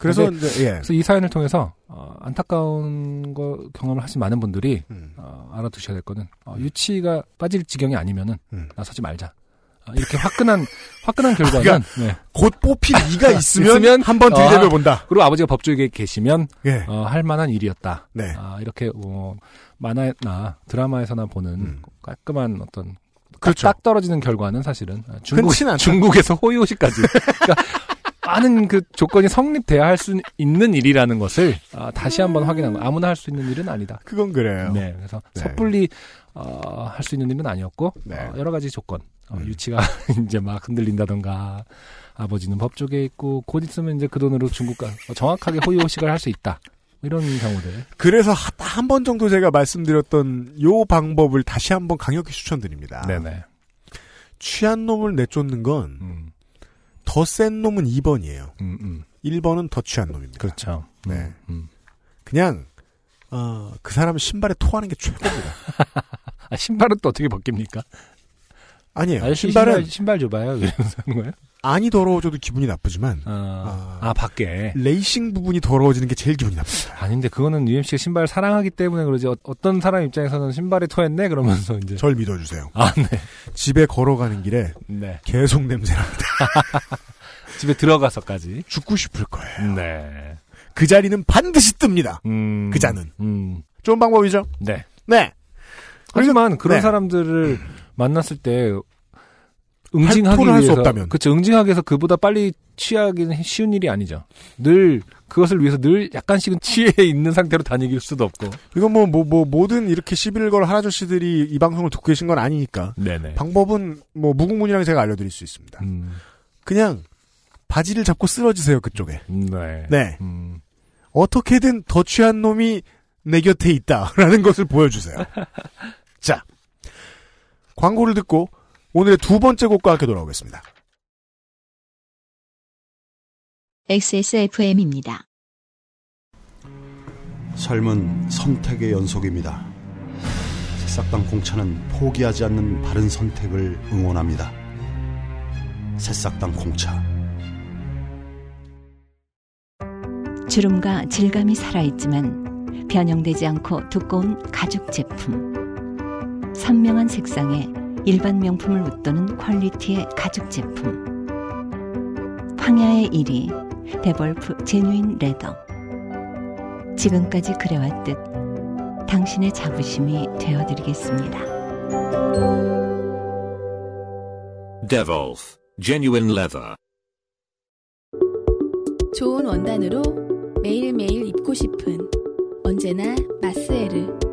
그래서 근데- 이제 예. 그래서 이 사연을 통해서 어, 안타까운 거 경험을 하신 많은 분들이 음. 어, 알아두셔야 될 거는 어, 유치가 빠질 지경이 아니면은 음. 나서지 말자. 아, 이렇게 화끈한 화끈한 결과는 그러니까 네. 곧 뽑힐 이가 있으면, 있으면, 한번 어, 들이대며 본다. 그리고 아버지가 법조계에 계시면 예. 어, 할 만한 일이었다. 네. 아, 이렇게 어, 만화나 드라마에서나 보는 음. 깔끔한 어떤 딱- 그렇죠. 딱 떨어지는 결과는 사실은 아, 중국. 중국에서 호의호식까지 그러니까 많은 그 조건이 성립돼야 할 수 있는 일이라는 것을 아, 다시 한번 확인한 거. 아무나 할 수 있는 일은 아니다. 그건 그래요. 네, 그래서 네. 섣불리 어, 할 수 있는 일은 아니었고 네. 어, 여러 가지 조건 어, 음. 유치가 이제 막 흔들린다던가 아버지는 법조계에 있고 곧 있으면 이제 그 돈으로 중국과 어, 정확하게 호의호식을 할 수 있다 이런 경우들 그래서 한 번 정도 제가 말씀드렸던 요 방법을 다시 한번 강력히 추천드립니다. 네네 취한 놈을 내쫓는 건 음, 더 센 놈은 2번이에요. 음, 음. 1번은 더 취한 놈입니다. 그렇죠 네. 음, 음. 그냥 어, 그 사람 신발에 토하는 게 최고입니다. 아, 신발은 또 어떻게 벗깁니까? 아니에요. 신발은 신발, 신발 줘봐요 이러면서 하는 거예요? 안이 더러워져도 기분이 나쁘지만 아, 아. 아 밖에 레이싱 부분이 더러워지는 게 제일 기분이 나쁩니다. 아닌데 그거는 UMC가 신발을 사랑하기 때문에 그러지 어, 떤 사람 입장에서는 신발에 토했네 그러면서 이제 절 믿어주세요. 아 네. 집에 걸어가는 길에 네. 계속 냄새납니다. 집에 들어가서까지. 죽고 싶을 거예요. 네. 그 자리는 반드시 뜹니다. 음. 그 자는. 음. 좋은 방법이죠? 네. 네. 하지만 그런 네. 사람들을 만났을 때 응징하기 할수 위해서 없다면. 그렇죠. 응징하기 위해서 그보다 빨리 취하기는 쉬운 일이 아니죠. 늘 그것을 위해서 늘 약간씩은 취해 있는 상태로 다니길 수도 없고. 이건 뭐, 뭐, 뭐, 모든 이렇게 시비를 걸 할아저씨들이 이 방송을 듣고 계신 건 아니니까. 네네. 방법은 뭐, 무궁문이랑 제가 알려드릴 수 있습니다. 음. 그냥, 바지를 잡고 쓰러지세요, 그쪽에. 네. 네. 음. 어떻게든 더 취한 놈이 내 곁에 있다 라는 것을 보여주세요. 자, 광고를 듣고 오늘의 두 번째 곡과 함께 돌아오겠습니다. XSFM입니다. 삶은 선택의 연속입니다. 새싹당 공차는 포기하지 않는 바른 선택을 응원합니다. 새싹당 공차. 주름과 질감이 살아있지만 변형되지 않고 두꺼운 가죽 제품. 선명한 색상에 일반 명품을 웃도는 퀄리티의 가죽 제품. 황야의 1위 데볼프 제뉴인 레더. 지금까지 그래왔듯 당신의 자부심이 되어드리겠습니다. Devolf Genuine Leather. 좋은 원단으로 매일매일 입고 싶은 언제나 마스에르.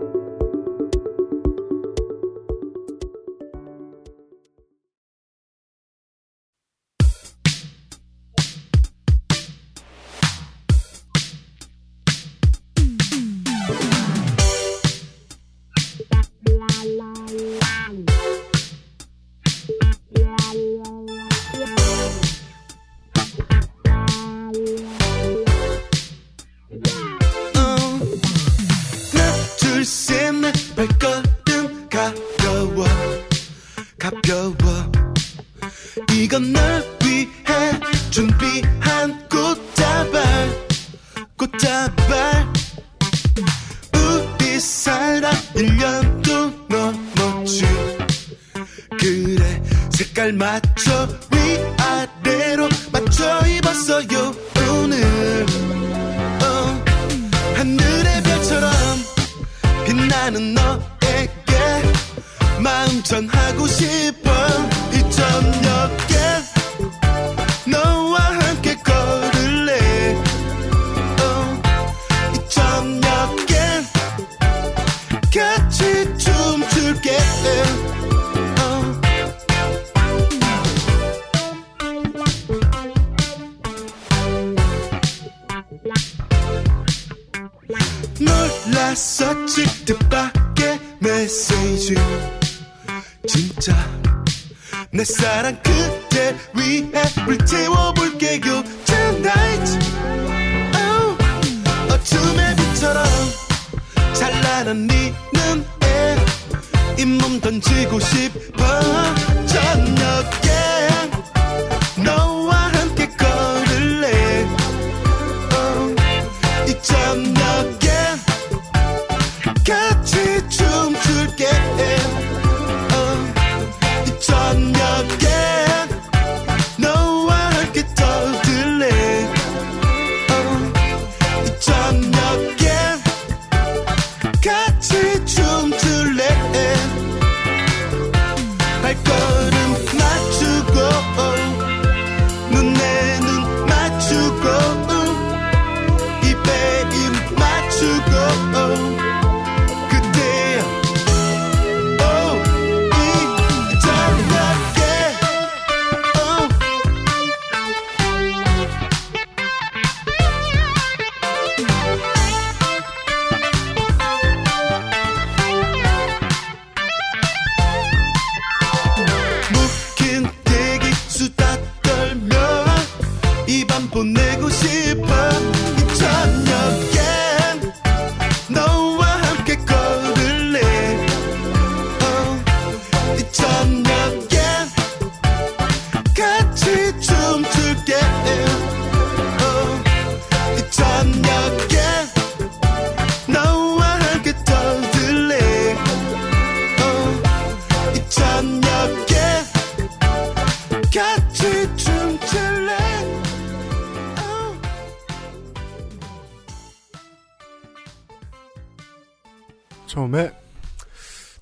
처음에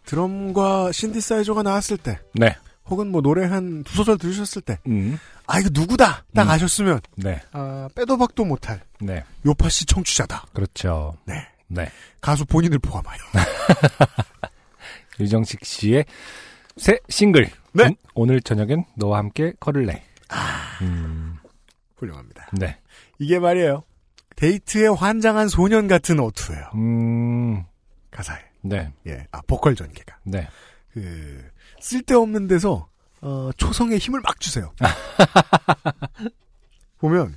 드럼과 신디사이저가 나왔을 때, 네. 혹은 뭐 노래 한 두 소절 들으셨을 때, 음. 아 이거 누구다 딱 음. 아셨으면 네. 아, 빼도 박도 못할 네. 요파 씨 청취자다. 그렇죠. 네. 네. 가수 본인을 포함하여. 유정식 씨의 새 싱글. 네. 음, 오늘 저녁엔 너와 함께 걸을래. 아. 음, 훌륭합니다. 네. 이게 말이에요. 데이트에 환장한 소년 같은 어투예요. 음, 가사에. 네. 예, 아 보컬 전개가. 네. 그 쓸데없는 데서 어, 초성에 힘을 막 주세요. 보면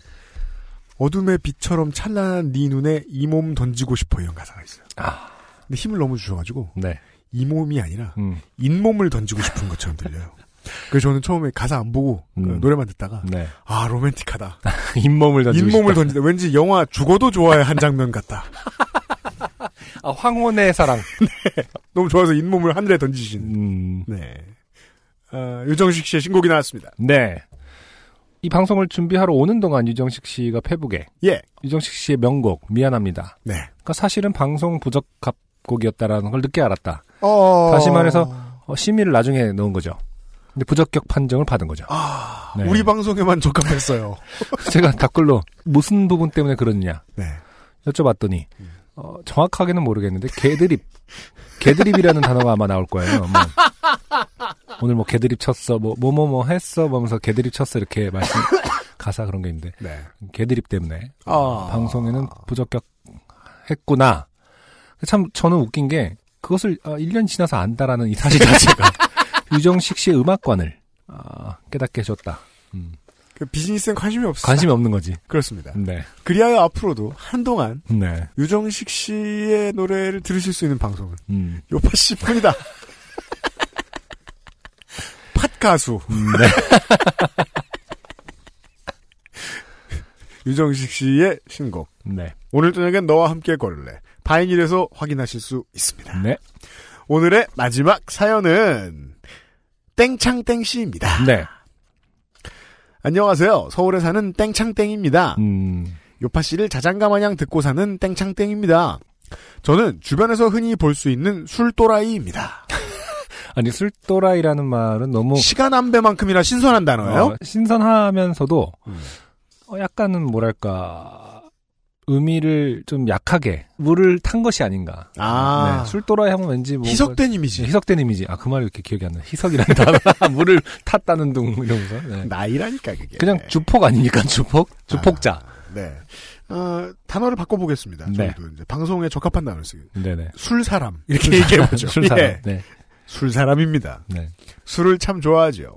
어둠의 빛처럼 찬란한 네 눈에 이 몸 던지고 싶어 이런 가사가 있어요. 아. 근데 힘을 너무 주셔가지고 네. 이 몸이 아니라 음, 잇몸을 던지고 싶은 것처럼 들려요. 그래서 저는 처음에 가사 안 보고 그 음. 노래만 듣다가 네. 아 로맨틱하다. 잇몸을 던지고 잇몸을. 던진다. 왠지 영화 죽어도 좋아의 한 장면 같다. 아, 황혼의 사랑. 너무 좋아서 잇몸을 하늘에 던지신. 음, 네. 어, 유정식 씨의 신곡이 나왔습니다. 네. 이 방송을 준비하러 오는 동안 유정식 씨가 페북에 예. 유정식 씨의 명곡 미안합니다. 네. 그러니까 사실은 방송 부적합 곡이었다라는 걸 늦게 알았다. 어... 다시 말해서 어, 심의를 나중에 넣은 거죠. 근데 부적격 판정을 받은 거죠. 아, 네. 우리 방송에만 적합했어요. 제가 댓글로 무슨 부분 때문에 그러느냐 네. 여쭤봤더니 어, 정확하게는 모르겠는데 개드립 개드립이라는 단어가 아마 나올 거예요. 뭐, 오늘 뭐 개드립 쳤어, 뭐 뭐 뭐 뭐 했어, 뭐 하면서 개드립 쳤어 이렇게 말씀 가사 그런 게 있는데 네. 개드립 때문에 아. 방송에는 부적격했구나. 참 저는 웃긴 게 그것을 아, 1년 지나서 안다라는 이 사실 자체가 유정식 씨의 음악관을 아, 깨닫게 해줬다. 음, 그 비즈니스엔 관심이 없어. 관심이 없는 거지. 그렇습니다. 네, 그리하여 앞으로도 한동안 네, 유정식 씨의 노래를 들으실 수 있는 방송은 음, 요파 씨뿐이다. 팟 가수 음, 네. 유정식 씨의 신곡. 네, 오늘 저녁엔 너와 함께 걸을래. 바인일에서 확인하실 수 있습니다. 네, 오늘의 마지막 사연은 땡창땡 씨입니다. 네. 안녕하세요. 서울에 사는 땡창땡입니다. 음, 요파 씨를 자장가 마냥 듣고 사는 땡창땡입니다. 저는 주변에서 흔히 볼 수 있는 술또라이입니다. 아니 술도라이라는 말은 너무 시간 한 배만큼이나 신선한 단어예요. 어, 신선하면서도 음. 어, 약간은 뭐랄까 의미를 좀 약하게 물을 탄 것이 아닌가. 아. 네, 술도라이 하면 왠지 뭐 희석된 이미지. 희석된 이미지. 아 그 말이 이렇게 기억이 안 나. 희석이라는 단어. 물을 탔다는 둥 이러면서. 네. 나이라니까 그게. 그냥 주폭 아닙니까? 주폭? 주폭자. 네. 어, 단어를 바꿔보겠습니다. 네. 저희도 이제 방송에 적합한 단어를 쓰기. 네네. 술 사람. 이렇게 얘기해 보죠. 술 사람. 예. 네. 술 사람입니다. 네. 술을 참 좋아하죠.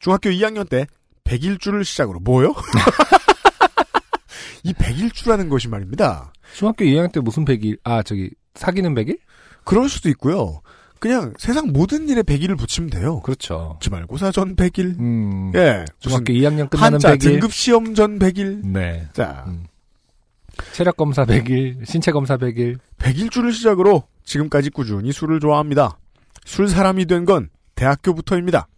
중학교 2학년 때 100일주를 시작으로 뭐요? 이 100일주라는 것이 말입니다. 중학교 2학년 때 무슨 100일? 아, 저기, 사귀는 100일? 그럴 수도 있고요. 그냥 세상 모든 일에 100일을 붙이면 돼요. 그렇죠. 기말고사 전 100일. 음. 예. 중학교 무슨 2학년 끝나는 한자 100일. 등급 시험 전 100일. 네. 자, 음. 체력 검사 100일, 신체 검사 100일. 100일주를 시작으로 지금까지 꾸준히 술을 좋아합니다. 술 사람이 된 건 대학교부터입니다.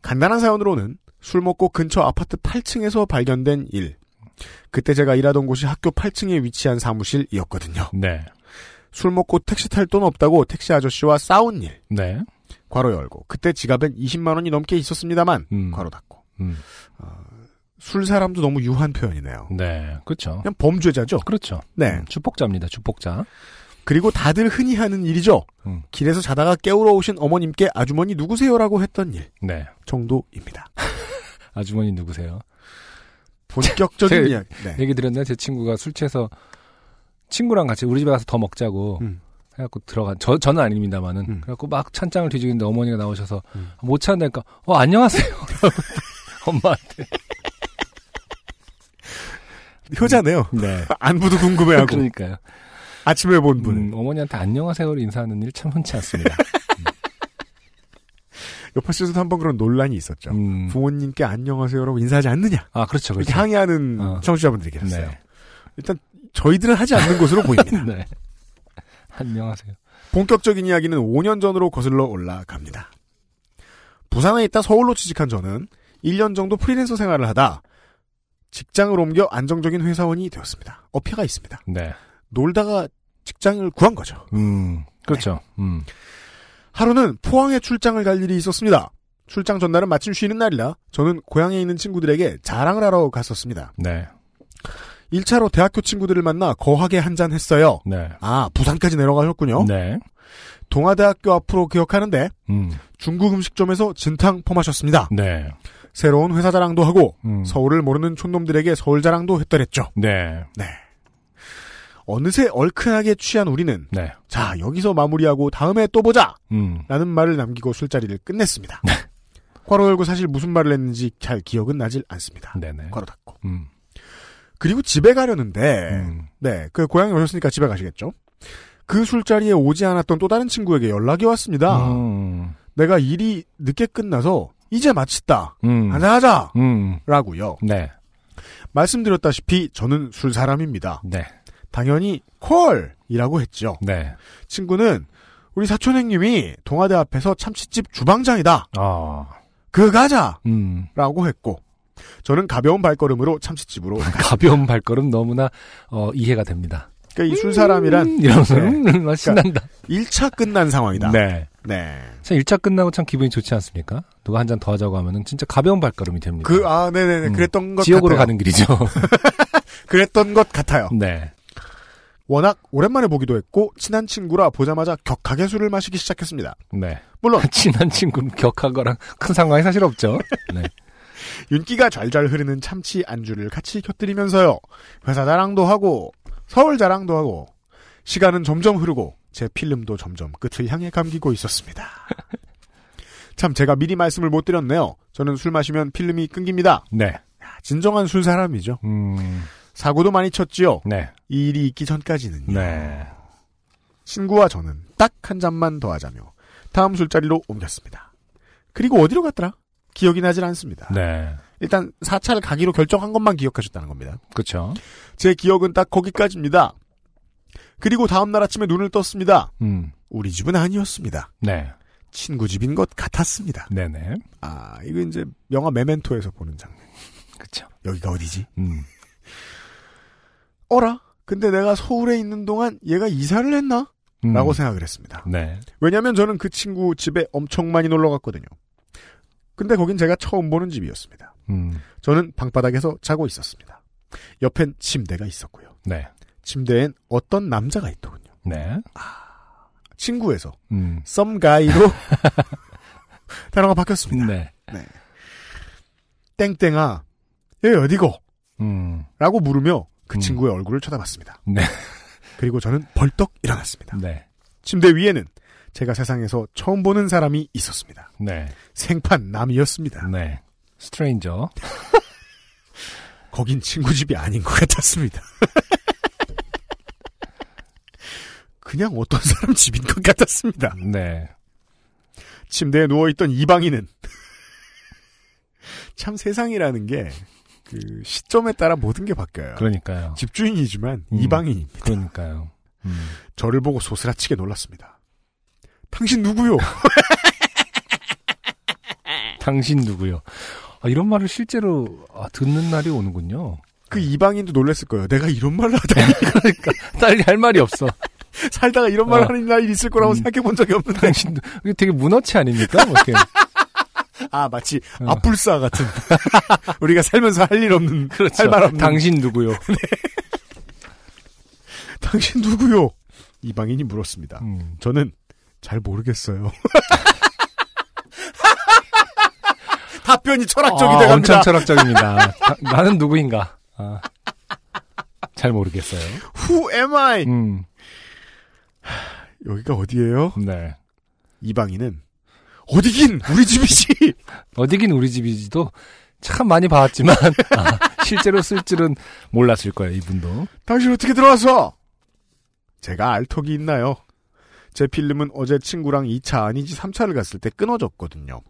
간단한 사연으로는 술 먹고 근처 아파트 8층에서 발견된 일. 그때 제가 일하던 곳이 학교 8층에 위치한 사무실이었거든요. 네. 술 먹고 택시 탈 돈 없다고 택시 아저씨와 싸운 일. 네. 괄호 열고 그때 지갑엔 20만 원이 넘게 있었습니다만 음. 괄호 닫고 음. 술 사람도 너무 유한 표현이네요. 네. 그렇죠. 그냥 범죄자죠. 그렇죠. 네. 음, 주폭자입니다. 주폭자. 그리고 다들 흔히 하는 일이죠. 음. 길에서 자다가 깨우러 오신 어머님께 아주머니 누구세요라고 했던 일 네. 정도입니다. 아주머니 누구세요? 본격적인 이야기. 네. 얘기 들었나요? 제 친구가 술 취해서 친구랑 같이 우리 집에 가서 더 먹자고 음. 해갖고 들어간 저 저는 아닙니다만은 음. 그래갖고 막 찬장을 뒤지는데 어머니가 나오셔서 음. 못 찾으니까 어 안녕하세요 엄마한테 효자네요. 네 안부도 궁금해하고 그러니까요 아침에 본 분. 음, 어머니한테 안녕하세요를 인사하는 일 참 흔치 않습니다 옆에서도 한번 그런 논란이 있었죠. 음. 부모님께 안녕하세요라고 인사하지 않느냐 아 그렇죠 그렇죠 항의하는 어. 청취자분들이 계셨어요. 네. 일단 저희들은 하지 않는 것으로 보입니다. 네 안녕하세요 본격적인 이야기는 5년 전으로 거슬러 올라갑니다. 부산에 있다 서울로 취직한 저는 1년 정도 프리랜서 생활을 하다 직장을 옮겨 안정적인 회사원이 되었습니다. 어폐가 있습니다. 네 놀다가 직장을 구한 거죠. 음, 그렇죠. 음. 하루는 포항에 출장을 갈 일이 있었습니다. 출장 전날은 마침 쉬는 날이라 저는 고향에 있는 친구들에게 자랑을 하러 갔었습니다. 네. 1차로 대학교 친구들을 만나 거하게 한잔 했어요. 네. 아, 부산까지 내려가셨군요. 네. 동아대학교 앞으로 기억하는데 음. 중국 음식점에서 진탕 퍼마셨습니다. 네. 새로운 회사 자랑도 하고 음. 서울을 모르는 촌놈들에게 서울 자랑도 했더랬죠. 네. 네. 어느새 얼큰하게 취한 우리는 네. 자 여기서 마무리하고 다음에 또 보자 음. 라는 말을 남기고 술자리를 끝냈습니다. 괄호 열고 사실 무슨 말을 했는지 잘 기억은 나질 않습니다. 네네. 괄호 닫고. 음. 그리고 집에 가려는데 음. 네, 그 고향에 오셨으니까 집에 가시겠죠. 그 술자리에 오지 않았던 또 다른 친구에게 연락이 왔습니다. 음. 내가 일이 늦게 끝나서 이제 마쳤다. 음. 하자하자. 음. 라고요. 네. 말씀드렸다시피 저는 술 사람입니다. 네. 당연히 콜이라고 했죠. 네. 친구는 우리 사촌 형님이 동아대 앞에서 참치집 주방장이다. 아. 그 가자. 음. 라고 했고 저는 가벼운 발걸음으로 참치집으로 가벼운 발걸음 너무나 어, 이해가 됩니다. 그러니까 이 술 사람이란 음, 이러면서 네. 음, 신난다. 1차 끝난 상황이다. 네. 네. 참 1차 끝나고 참 기분이 좋지 않습니까? 누가 한 잔 더 하자고 하면은 진짜 가벼운 발걸음이 됩니다. 그, 아, 네 네네. 음. 그랬던 것 지옥으로 같아요. 가는 길이죠. 그랬던 것 같아요. 네. 워낙 오랜만에 보기도 했고, 친한 친구라 보자마자 격하게 술을 마시기 시작했습니다. 네. 물론, 친한 친구는 격한 거랑 큰 상관이 사실 없죠. 네. 윤기가 잘잘 흐르는 참치 안주를 같이 곁들이면서요. 회사 자랑도 하고, 서울 자랑도 하고, 시간은 점점 흐르고, 제 필름도 점점 끝을 향해 감기고 있었습니다. 참, 제가 미리 말씀을 못 드렸네요. 저는 술 마시면 필름이 끊깁니다. 네. 진정한 술 사람이죠. 음. 사고도 많이 쳤지요. 네. 이 일이 있기 전까지는요. 네. 친구와 저는 딱 한 잔만 더 하자며 다음 술자리로 옮겼습니다. 그리고 어디로 갔더라? 기억이 나질 않습니다. 네. 일단 4차를 가기로 결정한 것만 기억하셨다는 겁니다. 그렇죠. 제 기억은 딱 거기까지입니다. 그리고 다음 날 아침에 눈을 떴습니다. 음. 우리 집은 아니었습니다. 네. 친구 집인 것 같았습니다. 네네. 아, 이거 이제 영화 메멘토에서 보는 장면. 그렇죠. 여기가 어디지? 음. 어라? 근데 내가 서울에 있는 동안 얘가 이사를 했나? 음. 라고 생각을 했습니다. 네. 왜냐면 저는 그 친구 집에 엄청 많이 놀러 갔거든요. 근데 거긴 제가 처음 보는 집이었습니다. 음. 저는 방바닥에서 자고 있었습니다. 옆엔 침대가 있었고요. 네. 침대엔 어떤 남자가 있더군요. 네. 친구에서 음. 썸가이로 단어가 바뀌었습니다. 네. 땡땡아, 얘 어디고? 음. 라고 물으며 그 음. 친구의 얼굴을 쳐다봤습니다. 네. 그리고 저는 벌떡 일어났습니다. 네. 침대 위에는 제가 세상에서 처음 보는 사람이 있었습니다. 네. 생판 남이었습니다. 네. 스트레인저. 거긴 친구 집이 아닌 것 같았습니다. 그냥 어떤 사람 집인 것 같았습니다. 네. 침대에 누워있던 이방인은 참 세상이라는 게 그 시점에 따라 모든 게 바뀌어요. 그러니까요. 집주인이지만 음. 이방인입니다. 그러니까요. 음. 저를 보고 소스라치게 놀랐습니다. 당신 누구요? 당신 누구요? 아, 이런 말을 실제로 아, 듣는 날이 오는군요. 그 이방인도 놀랐을 거예요. 내가 이런 말을 하다니 그러니까 딸이 할 말이 없어. 살다가 이런 말을 어. 하는 날이 있을 거라고 음. 생각해 본 적이 없는데. 당신 이게 되게 문어치 아닙니까? 뭐 이렇게. 아 마치 어. 아뿔싸 같은 우리가 살면서 할 일 없는 할말 없는 그렇죠. 당신 누구요? 당신 누구요? 이방인이 물었습니다. 음. 저는 잘 모르겠어요. 답변이 철학적이 아, 돼갑니다. 엄청 철학적입니다. 다- 나는 누구인가? 아, 잘 모르겠어요. Who am I? 음, 여기가 어디예요? 네. 이방인은 어디긴 우리 집이지. 어디긴 우리 집이지도 참 많이 봐왔지만 아, 실제로 쓸 줄은 몰랐을 거예요. 이분도. 당신 어떻게 들어왔어? 제가 알턱이 있나요? 제 필름은 어제 친구랑 2차 아니지 3차를 갔을 때 끊어졌거든요.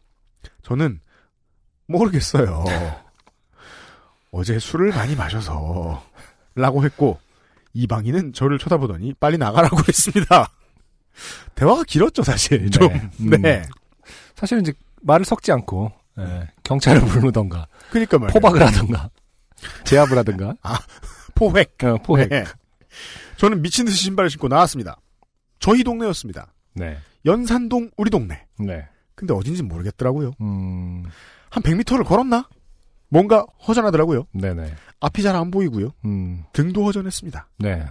저는 모르겠어요. 어제 술을 많이 마셔서 라고 했고 이방인은 저를 쳐다보더니 빨리 나가라고 했습니다. 대화가 길었죠 사실 좀. 네. 네. 음. 사실은 이제 말을 섞지 않고 예, 경찰을 부르던가 그러니까 말이에요. 포박을 하던가 제압을 하던가 포획. 어, 포획. 네. 저는 미친 듯이 신발을 신고 나왔습니다. 저희 동네였습니다. 네. 연산동 우리 동네. 네. 근데 어딘지 모르겠더라고요. 음, 한 100m를 걸었나? 뭔가 허전하더라고요. 네네. 앞이 잘 안 보이고요. 음, 등도 허전했습니다. 네.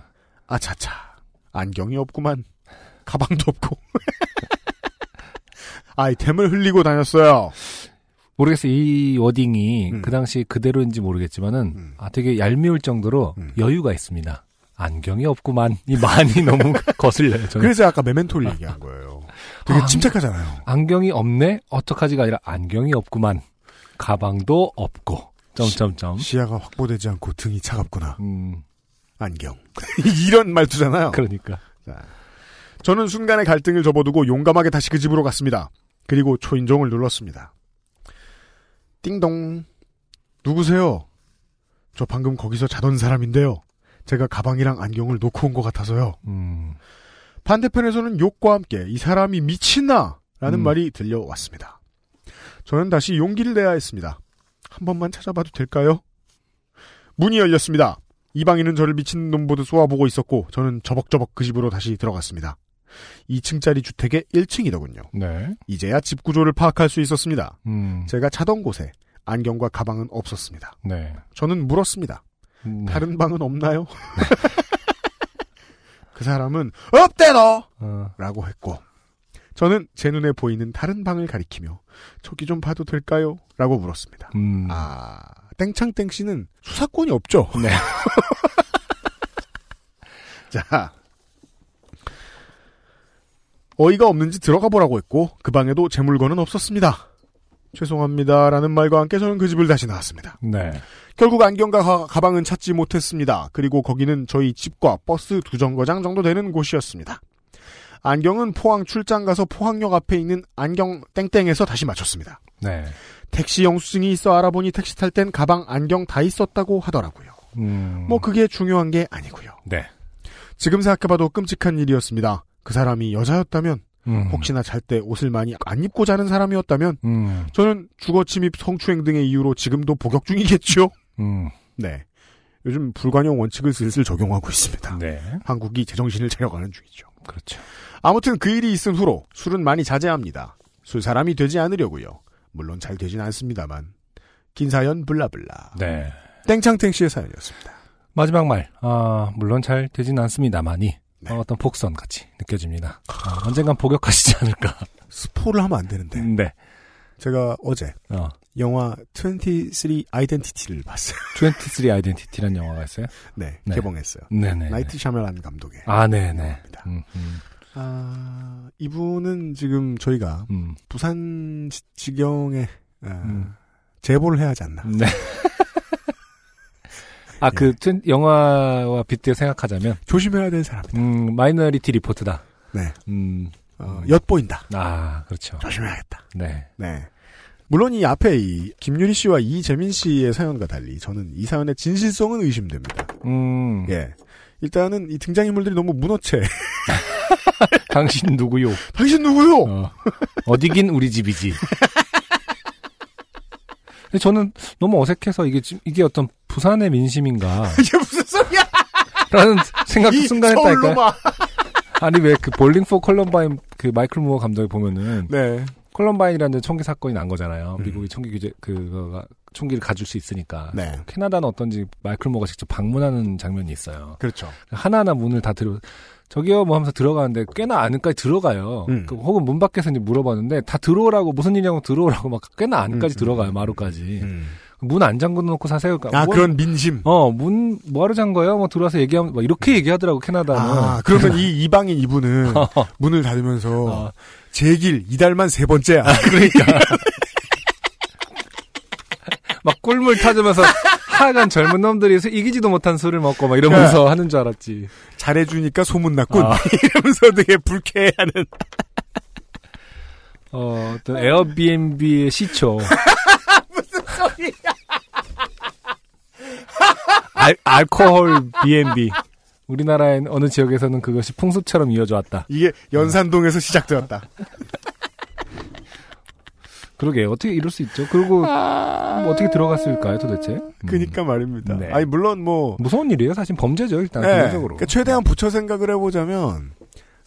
아차차. 안경이 없구만. 가방도 없고. 아이템을 흘리고 다녔어요. 모르겠어요. 이 워딩이 음. 그 당시 그대로인지 모르겠지만은 음. 아, 되게 얄미울 정도로 음. 여유가 있습니다. 안경이 없구만. 이 많이 너무 거슬려요. 저는. 그래서 아까 메멘토를 얘기한 거예요. 되게 아, 침착하잖아요. 안경이 없네? 어떡하지가 아니라 안경이 없구만. 가방도 없고. 점점점. 시 야가 확보되지 않고 등이 차갑구나. 음, 안경. 이런 말투잖아요. 그러니까. 자, 저는 순간의 갈등을 접어두고 용감하게 다시 그 집으로 갔습니다. 그리고 초인종을 눌렀습니다. 띵동. 누구세요? 저 방금 거기서 자던 사람인데요. 제가 가방이랑 안경을 놓고 온 것 같아서요. 음, 반대편에서는 욕과 함께 이 사람이 미친나? 라는 음. 말이 들려왔습니다. 저는 다시 용기를 내야 했습니다. 한 번만 찾아봐도 될까요? 문이 열렸습니다. 이방인은 저를 미친 놈 보듯 쏘아보고 있었고 저는 저벅저벅 그 집으로 다시 들어갔습니다. 2층짜리 주택의 1층이더군요. 네. 이제야 집 구조를 파악할 수 있었습니다. 음, 제가 자던 곳에 안경과 가방은 없었습니다. 네. 저는 물었습니다. 음, 다른 방은 없나요? 그 사람은 없대너! 어, 라고 했고 저는 제 눈에 보이는 다른 방을 가리키며 저기 좀 봐도 될까요? 라고 물었습니다. 음, 아 땡창땡 씨는 수사권이 없죠. 네. 자 어이가 없는지 들어가 보라고 했고 그 방에도 제 물건은 없었습니다. 죄송합니다라는 말과 함께 저는 그 집을 다시 나왔습니다. 네. 결국 안경과 가, 가방은 찾지 못했습니다. 그리고 거기는 저희 집과 버스 두 정거장 정도 되는 곳이었습니다. 안경은 포항 출장 가서 포항역 앞에 있는 안경 땡땡에서 다시 맞췄습니다. 네. 택시 영수증이 있어 알아보니 택시 탈 땐 가방 안경 다 있었다고 하더라고요. 음, 뭐 그게 중요한 게 아니고요. 네. 지금 생각해봐도 끔찍한 일이었습니다. 그 사람이 여자였다면 음, 혹시나 잘 때 옷을 많이 안 입고 자는 사람이었다면 음, 저는 주거 침입 성추행 등의 이유로 지금도 복역 중이겠죠. 음, 네. 요즘 불관용 원칙을 슬슬 적용하고 있습니다. 네. 한국이 제정신을 차려가는 중이죠. 그렇죠. 아무튼 그 일이 있은 후로 술은 많이 자제합니다. 술 사람이 되지 않으려고요. 물론 잘 되진 않습니다만. 긴 사연 블라블라. 네. 땡창땡 씨의 사연이었습니다. 마지막 말, 아, 물론 잘 되진 않습니다만이, 네. 어, 어떤 복선 같이 느껴집니다. 아, 언젠간 복역하시지 않을까. 스포를 하면 안 되는데. 네. 제가 어제 어, 영화 23 아이덴티티를 봤어요. 23 아이덴티티라는 영화가 있어요? 네, 네. 개봉했어요. 네네. 나이트 샤말란 감독의 아, 네네. 영화입니다. 음, 음. 아, 이분은 지금 저희가 음. 부산 지- 지경에 아, 음. 제보를 해야 하지 않나. 네. 아, 그, 튼- 영화와 빗대어 생각하자면, 조심해야 될 사람이다. 음, Minority Report다. 네. 음, 어, 엿보인다. 아, 그렇죠. 조심해야겠다. 네. 네. 물론 이 앞에 이 김유리 씨와 이재민 씨의 사연과 달리 저는 이 사연의 진실성은 의심됩니다. 음, 예. 일단은 이 등장인물들이 너무 문어체. 당신 누구요? 당신 누구요? 어, 어디긴 우리 집이지. 근데 저는 너무 어색해서 이게, 지- 이게 어떤 부산의 민심인가. 이게 무슨 소리야? 라는 생각도 이 순간 했다니까. 아니, 왜 그 Bowling for Columbine 그 마이클 무어 감독이 보면은, 네. 컬럼바인이라는 총기 사건이 난 거잖아요. 음. 미국이 총기 규제, 그거가, 총기를 가질 수 있으니까. 네. 캐나다는 어떤지 마이클 무어가 직접 방문하는 장면이 있어요. 그렇죠. 하나하나 문을 다 들어, 저기요 뭐 하면서 들어가는데 꽤나 안까지 들어가요. 음. 그 혹은 문 밖에서 이제 물어봤는데 다 들어오라고 무슨 일이냐고 들어오라고 막 꽤나 안까지 음, 들어가요 음, 마루까지. 음. 문안 잠궈 놓고 사세요. 그러니까 아, 뭐- 그런 민심. 어, 문, 뭐하러 잠궈요? 뭐 들어와서 얘기하면, 뭐 이렇게 얘기하더라고, 캐나다는. 아, 그러면 이 이방인 이분은 문을 닫으면서 어. 제길 이달만 세 번째야. 그러니까. 막 꿀물 타주면서 하여간 젊은 놈들이 이기지도 못한 술을 먹고 막 이러면서 하는 줄 알았지. 잘해주니까 소문났군. 아. 이러면서 되게 불쾌해하는. 어, 어떤 에어비앤비의 시초. 무슨 소리야. 알, 알코올 B&B. 우리나라의 어느 지역에서는 그것이 풍습처럼 이어져 왔다. 이게 연산동에서 시작되었다. 그러게 어떻게 이럴 수 있죠? 그리고 뭐 어떻게 들어갔을까요, 도대체? 음. 그니까 말입니다. 네. 아니 물론 뭐 무서운 일이에요, 사실 범죄죠, 일단 네, 기본적으로. 그러니까 최대한 붙여 생각을 해보자면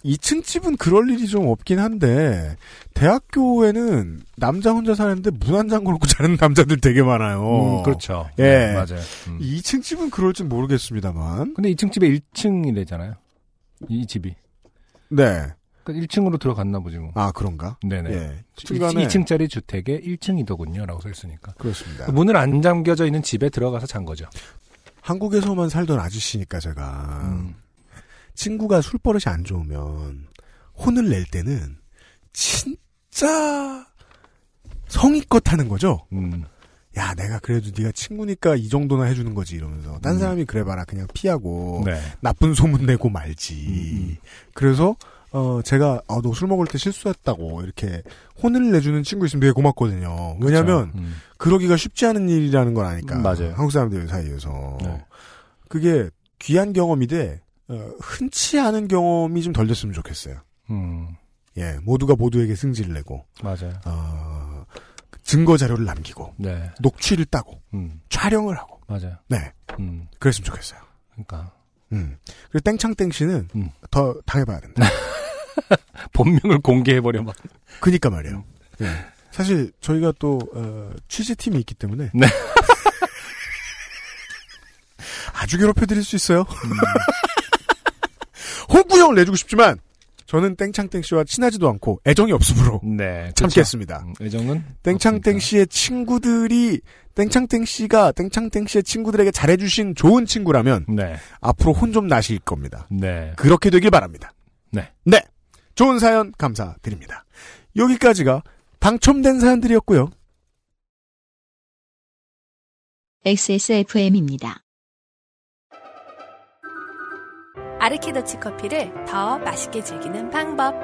2층 집은 그럴 일이 좀 없긴 한데 대학교에는 남자 혼자 사는데 문안 잠궈 놓고 자는 남자들 되게 많아요. 음, 그렇죠. 예. 네, 맞아요. 음. 2층 집은 그럴 줄 모르겠습니다만. 근데 2층 집에 1층이래잖아요. 이 집이. 네. 그러니까 1층으로 들어갔나 보지 뭐. 아 그런가? 네네. 예. 중간에 2층짜리 주택에 1층이더군요라고 써 있으니까. 그렇습니다. 문을 안 잠겨져 있는 집에 들어가서 잔 거죠. 한국에서만 살던 아저씨니까 제가 음. 친구가 술버릇이 안 좋으면 혼을 낼 때는 진짜 성의껏 하는 거죠. 음. 야, 내가 그래도 네가 친구니까 이 정도나 해주는 거지 이러면서 딴 음. 사람이 그래봐라 그냥 피하고 네. 나쁜 소문 내고 말지. 음, 그래서 어 제가 아, 너 술 먹을 때 실수했다고 이렇게 혼을 내주는 친구 있으면 되게 고맙거든요. 왜냐하면 그렇죠. 음. 그러기가 쉽지 않은 일이라는 걸 아니까. 음, 맞아요. 한국 사람들 사이에서 네. 그게 귀한 경험인데 어, 흔치 않은 경험이 좀 덜 됐으면 좋겠어요. 음. 예, 모두가 모두에게 승질을 내고 맞아요. 어, 증거 자료를 남기고 네. 녹취를 따고 음. 촬영을 하고 맞아요. 네 음. 그랬으면 좋겠어요. 그러니까 음. 그리고 땡창땡 씨는 음. 더 당해봐야 된다. 본명을 공개해 버려 막. 그니까 말이에요. 예. 사실 저희가 또 어, 취재팀이 있기 때문에 네. 아주 괴롭혀드릴 수 있어요. 음. 홍구형을 내주고 싶지만 저는 땡창땡 씨와 친하지도 않고 애정이 없으므로 네. 참겠습니다. 음, 애정은 땡창땡. 씨의 친구들이 땡창땡 씨가 땡창땡 씨의 친구들에게 잘해주신 좋은 친구라면 네. 앞으로 혼 좀 나실 겁니다. 네. 그렇게 되길 바랍니다. 네. 네. 좋은 사연 감사드립니다. 여기까지가 당첨된 사연들이었고요. XSFM입니다. 아르케더치 커피를 더 맛있게 즐기는 방법.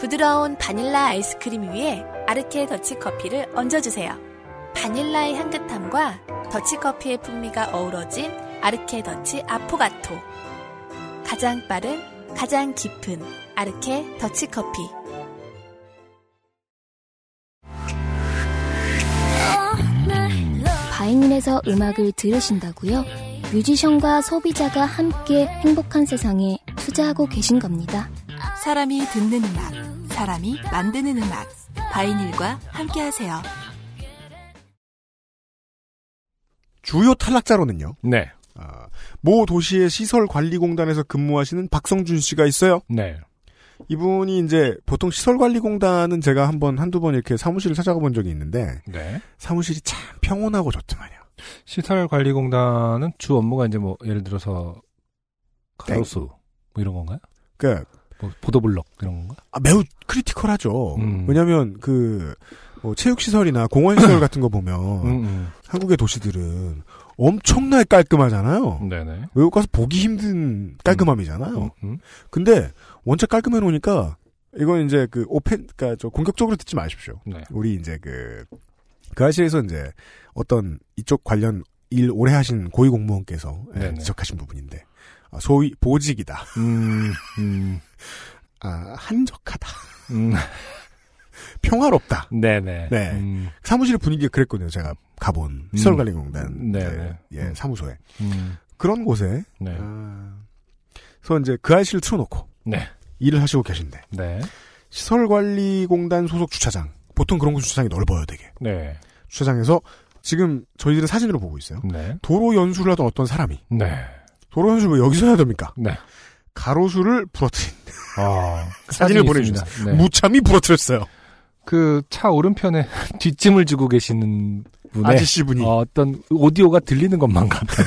부드러운 바닐라 아이스크림 위에 아르케 더치 커피를 얹어주세요. 바닐라의 향긋함과 더치 커피의 풍미가 어우러진 아르케 더치 아포가토. 가장 빠른, 가장 깊은 아르케 더치 커피. 바이닐에서 음악을 들으신다고요? 뮤지션과 소비자가 함께 행복한 세상에 투자하고 계신 겁니다. 사람이 듣는 음악, 사람이 만드는 음악. 바이닐과 함께하세요. 주요 탈락자로는요. 네. 아, 모 도시의 시설관리공단에서 근무하시는 박성준 씨가 있어요. 네. 이분이 이제 보통 시설관리공단은 제가 한번 한두 번 이렇게 사무실을 찾아가 본 적이 있는데 네. 사무실이 참 평온하고 좋더만요. 시설관리공단은 주 업무가 이제 뭐 예를 들어서 가로수 뭐 이런 건가요? 그뭐 보도블록 이런 건가? 아, 매우 크리티컬하죠. 음. 왜냐하면 그 뭐 체육시설이나 공원시설 같은 거 보면 음, 음. 한국의 도시들은 엄청나게 깔끔하잖아요. 네네. 외국 가서 보기 힘든 깔끔함이잖아요. 음, 음. 근데 원체 깔끔해 놓으니까 이건 이제 그 오펜 그러니까 저 공격적으로 듣지 마십시오. 네. 우리 이제 그 그 아시에서 이제 어떤 이쪽 관련 일 오래 하신 고위 공무원께서 예, 네네. 지적하신 부분인데 아, 소위 보직이다. 음, 음, 아, 한적하다. 음. 평화롭다. 네네. 네. 음, 사무실 분위기가 그랬거든요. 제가 가본 시설관리공단 음, 네네. 예, 사무소에 음, 그런 곳에 네. 아, 그래서 이제 그 아이씨를 틀어놓고 네. 일을 하시고 계신데 네. 시설관리공단 소속 주차장 보통 그런 곳 주차장이 넓어요, 되게 네. 주차장에서 지금 저희들은 사진으로 보고 있어요. 네. 도로 연수를 하던 어떤 사람이 네. 도로 연수를 왜 여기서 해야 됩니까? 네. 가로수를 부러뜨린 아, 사진을 보내주셨어요. 네. 무참히 부러뜨렸어요. 그 차 오른편에 뒷짐을 지고 계시는 분의 아저씨 분이 어, 어떤 오디오가 들리는 것만 같아요.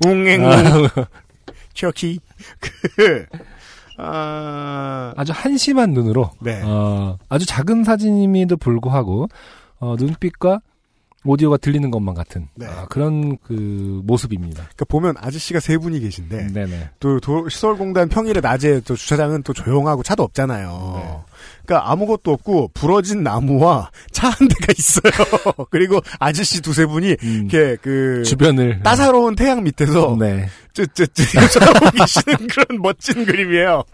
웅앵 아, 켜키 그 아, 아주 한심한 눈으로 네. 어, 아주 작은 사진임에도 불구하고 어, 눈빛과 오디오가 들리는 것만 같은 네. 아, 그런 그 모습입니다. 그러니까 보면 아저씨가 세 분이 계신데 네네. 또 도- 시설공단 평일에 낮에 또 주차장은 또 조용하고 차도 없잖아요. 네. 그러니까 아무것도 없고 부러진 나무와 차 한 대가 있어요. 그리고 아저씨 두세 분이 음, 이렇게 그 주변을 따사로운 태양 밑에서 네. 쯔쯔쯔 쳐다보고 계시는 그런 멋진 그림이에요.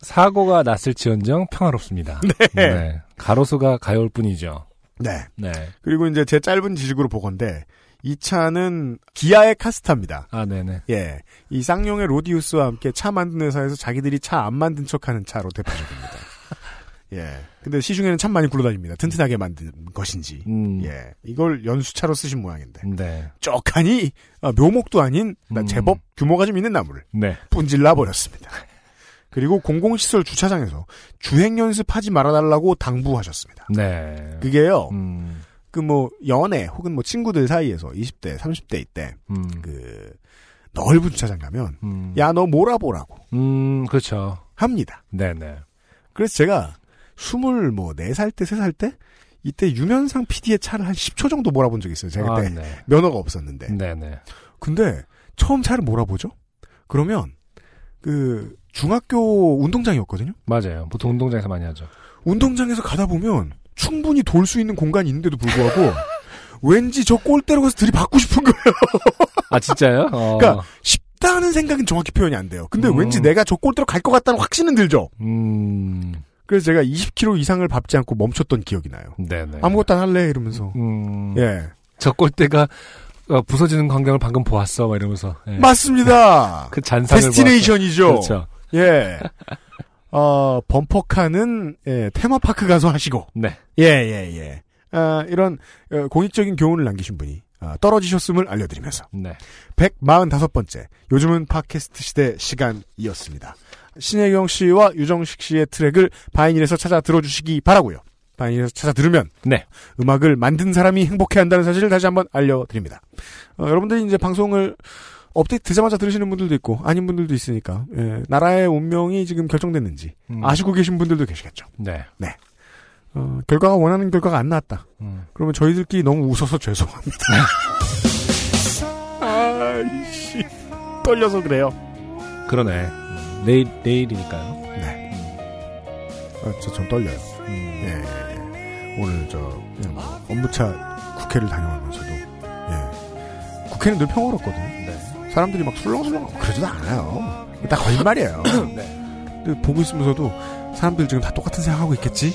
사고가 났을지언정 평화롭습니다. 네. 가로수가 가여울 뿐이죠. 네. 네. 그리고 이제 제 짧은 지식으로 보건데 이 차는 기아의 카스타입니다. 아, 네네. 예. 이 쌍용의 로디우스와 함께 차 만드는 회사에서 자기들이 차 안 만든 척 하는 차로 대표적입니다. 예. 근데 시중에는 참 많이 굴러다닙니다. 튼튼하게 만든 것인지. 음. 예. 이걸 연수차로 쓰신 모양인데. 네. 쪽하니 아, 묘목도 아닌 나 음. 제법 규모가 좀 있는 나무를 네. 분질러 버렸습니다. 그리고 공공시설 주차장에서 주행 연습하지 말아달라고 당부하셨습니다. 네. 그게요. 음. 그뭐 연애 혹은 뭐 친구들 사이에서 20대, 30대 이때 음. 그 넓은 주차장 가면 음. 야너 몰아보라고 음, 그렇죠. 합니다. 네네. 그래서 제가 스물 뭐 네 살 때, 세 살 때 이때 유면상 PD의 차를 한 10초 정도 몰아본 적이 있어요. 제가 아, 그때 네. 면허가 없었는데. 네네. 근데 처음 차를 몰아보죠? 그러면 그 중학교 운동장이었거든요. 맞아요. 보통 운동장에서 많이 하죠. 운동장에서 가다 보면 충분히 돌 수 있는 공간이 있는데도 불구하고 왠지 저 골대로 가서 들이받고 싶은 거예요. 아, 진짜요? 어. 그러니까 쉽다는 생각은 정확히 표현이 안 돼요. 근데 음. 왠지 내가 저 골대로 갈 것 같다는 확신은 들죠. 음, 그래서 제가 20km 이상을 밟지 않고 멈췄던 기억이 나요. 네네. 아무것도 안 할래 이러면서. 음, 예. 저 골대가 어, 부서지는 광경을 방금 보았어, 막 이러면서. 예. 맞습니다. 그 잔상을 데스티네이션이죠. 그렇죠. 예. 어, 범퍼카는 예, 테마파크 가서 하시고. 네. 예, 예, 예. 아, 이런 어, 공익적인 교훈을 남기신 분이 아, 떨어지셨음을 알려드리면서 네. 145번째 요즘은 팟캐스트 시대 시간이었습니다. 신혜경 씨와 유정식 씨의 트랙을 바이닐에서 찾아 들어주시기 바라고요. 바이닐에서 찾아 들으면 네. 음악을 만든 사람이 행복해한다는 사실을 다시 한번 알려드립니다. 어, 여러분들이 이제 방송을 업데이트 되자마자 들으시는 분들도 있고 아닌 분들도 있으니까 예, 나라의 운명이 지금 결정됐는지 음. 아시고 계신 분들도 계시겠죠. 네. 어, 결과가 원하는 결과가 안 나왔다. 음. 그러면 저희들끼리 너무 웃어서 죄송합니다. 아이씨 떨려서 그래요. 그러네. 음, 내일, 내일이니까요. 네. 아, 저좀 떨려요. 음. 예, 예, 예. 오늘 저 그냥 뭐 업무차 국회를 다녀오면서도 예. 국회는 늘 평화롭거든요. 네. 사람들이 막 술렁술렁 그러지도 않아요. 다 거짓말이에요. 네. 근데 보고 있으면서도 사람들 지금 다 똑같은 생각하고 있겠지?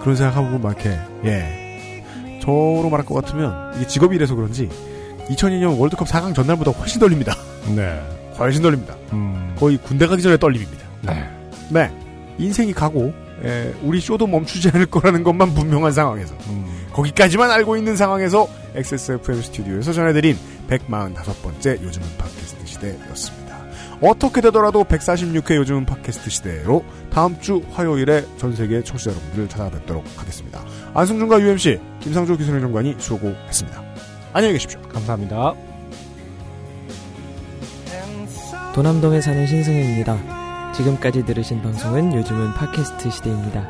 그런 생각하고 막 이렇게 예. 저로 말할 것 같으면 이게 직업이 이래서 그런지 2002년 월드컵 4강 전날보다 훨씬 떨립니다. 네. 훨씬 떨립니다. 음. 거의 군대 가기 전에 떨림입니다. 네. 네. 인생이 가고 예, 우리 쇼도 멈추지 않을 거라는 것만 분명한 상황에서 음. 거기까지만 알고 있는 상황에서 XSFM 스튜디오에서 전해드린 145번째 요즘은 팟캐스트 시대였습니다. 어떻게 되더라도 146회 요즘은 팟캐스트 시대로 다음 주 화요일에 전 세계 청취자 여러분들을 찾아뵙도록 하겠습니다. 안승준과 UMC, 김상조 기술행정관이 수고했습니다. 안녕히 계십시오. 감사합니다. 도남동에 사는 신승현입니다. 지금까지 들으신 방송은 요즘은 팟캐스트 시대입니다.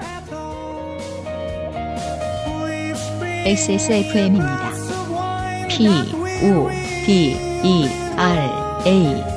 XSFM입니다. P, O, D, E, R, A.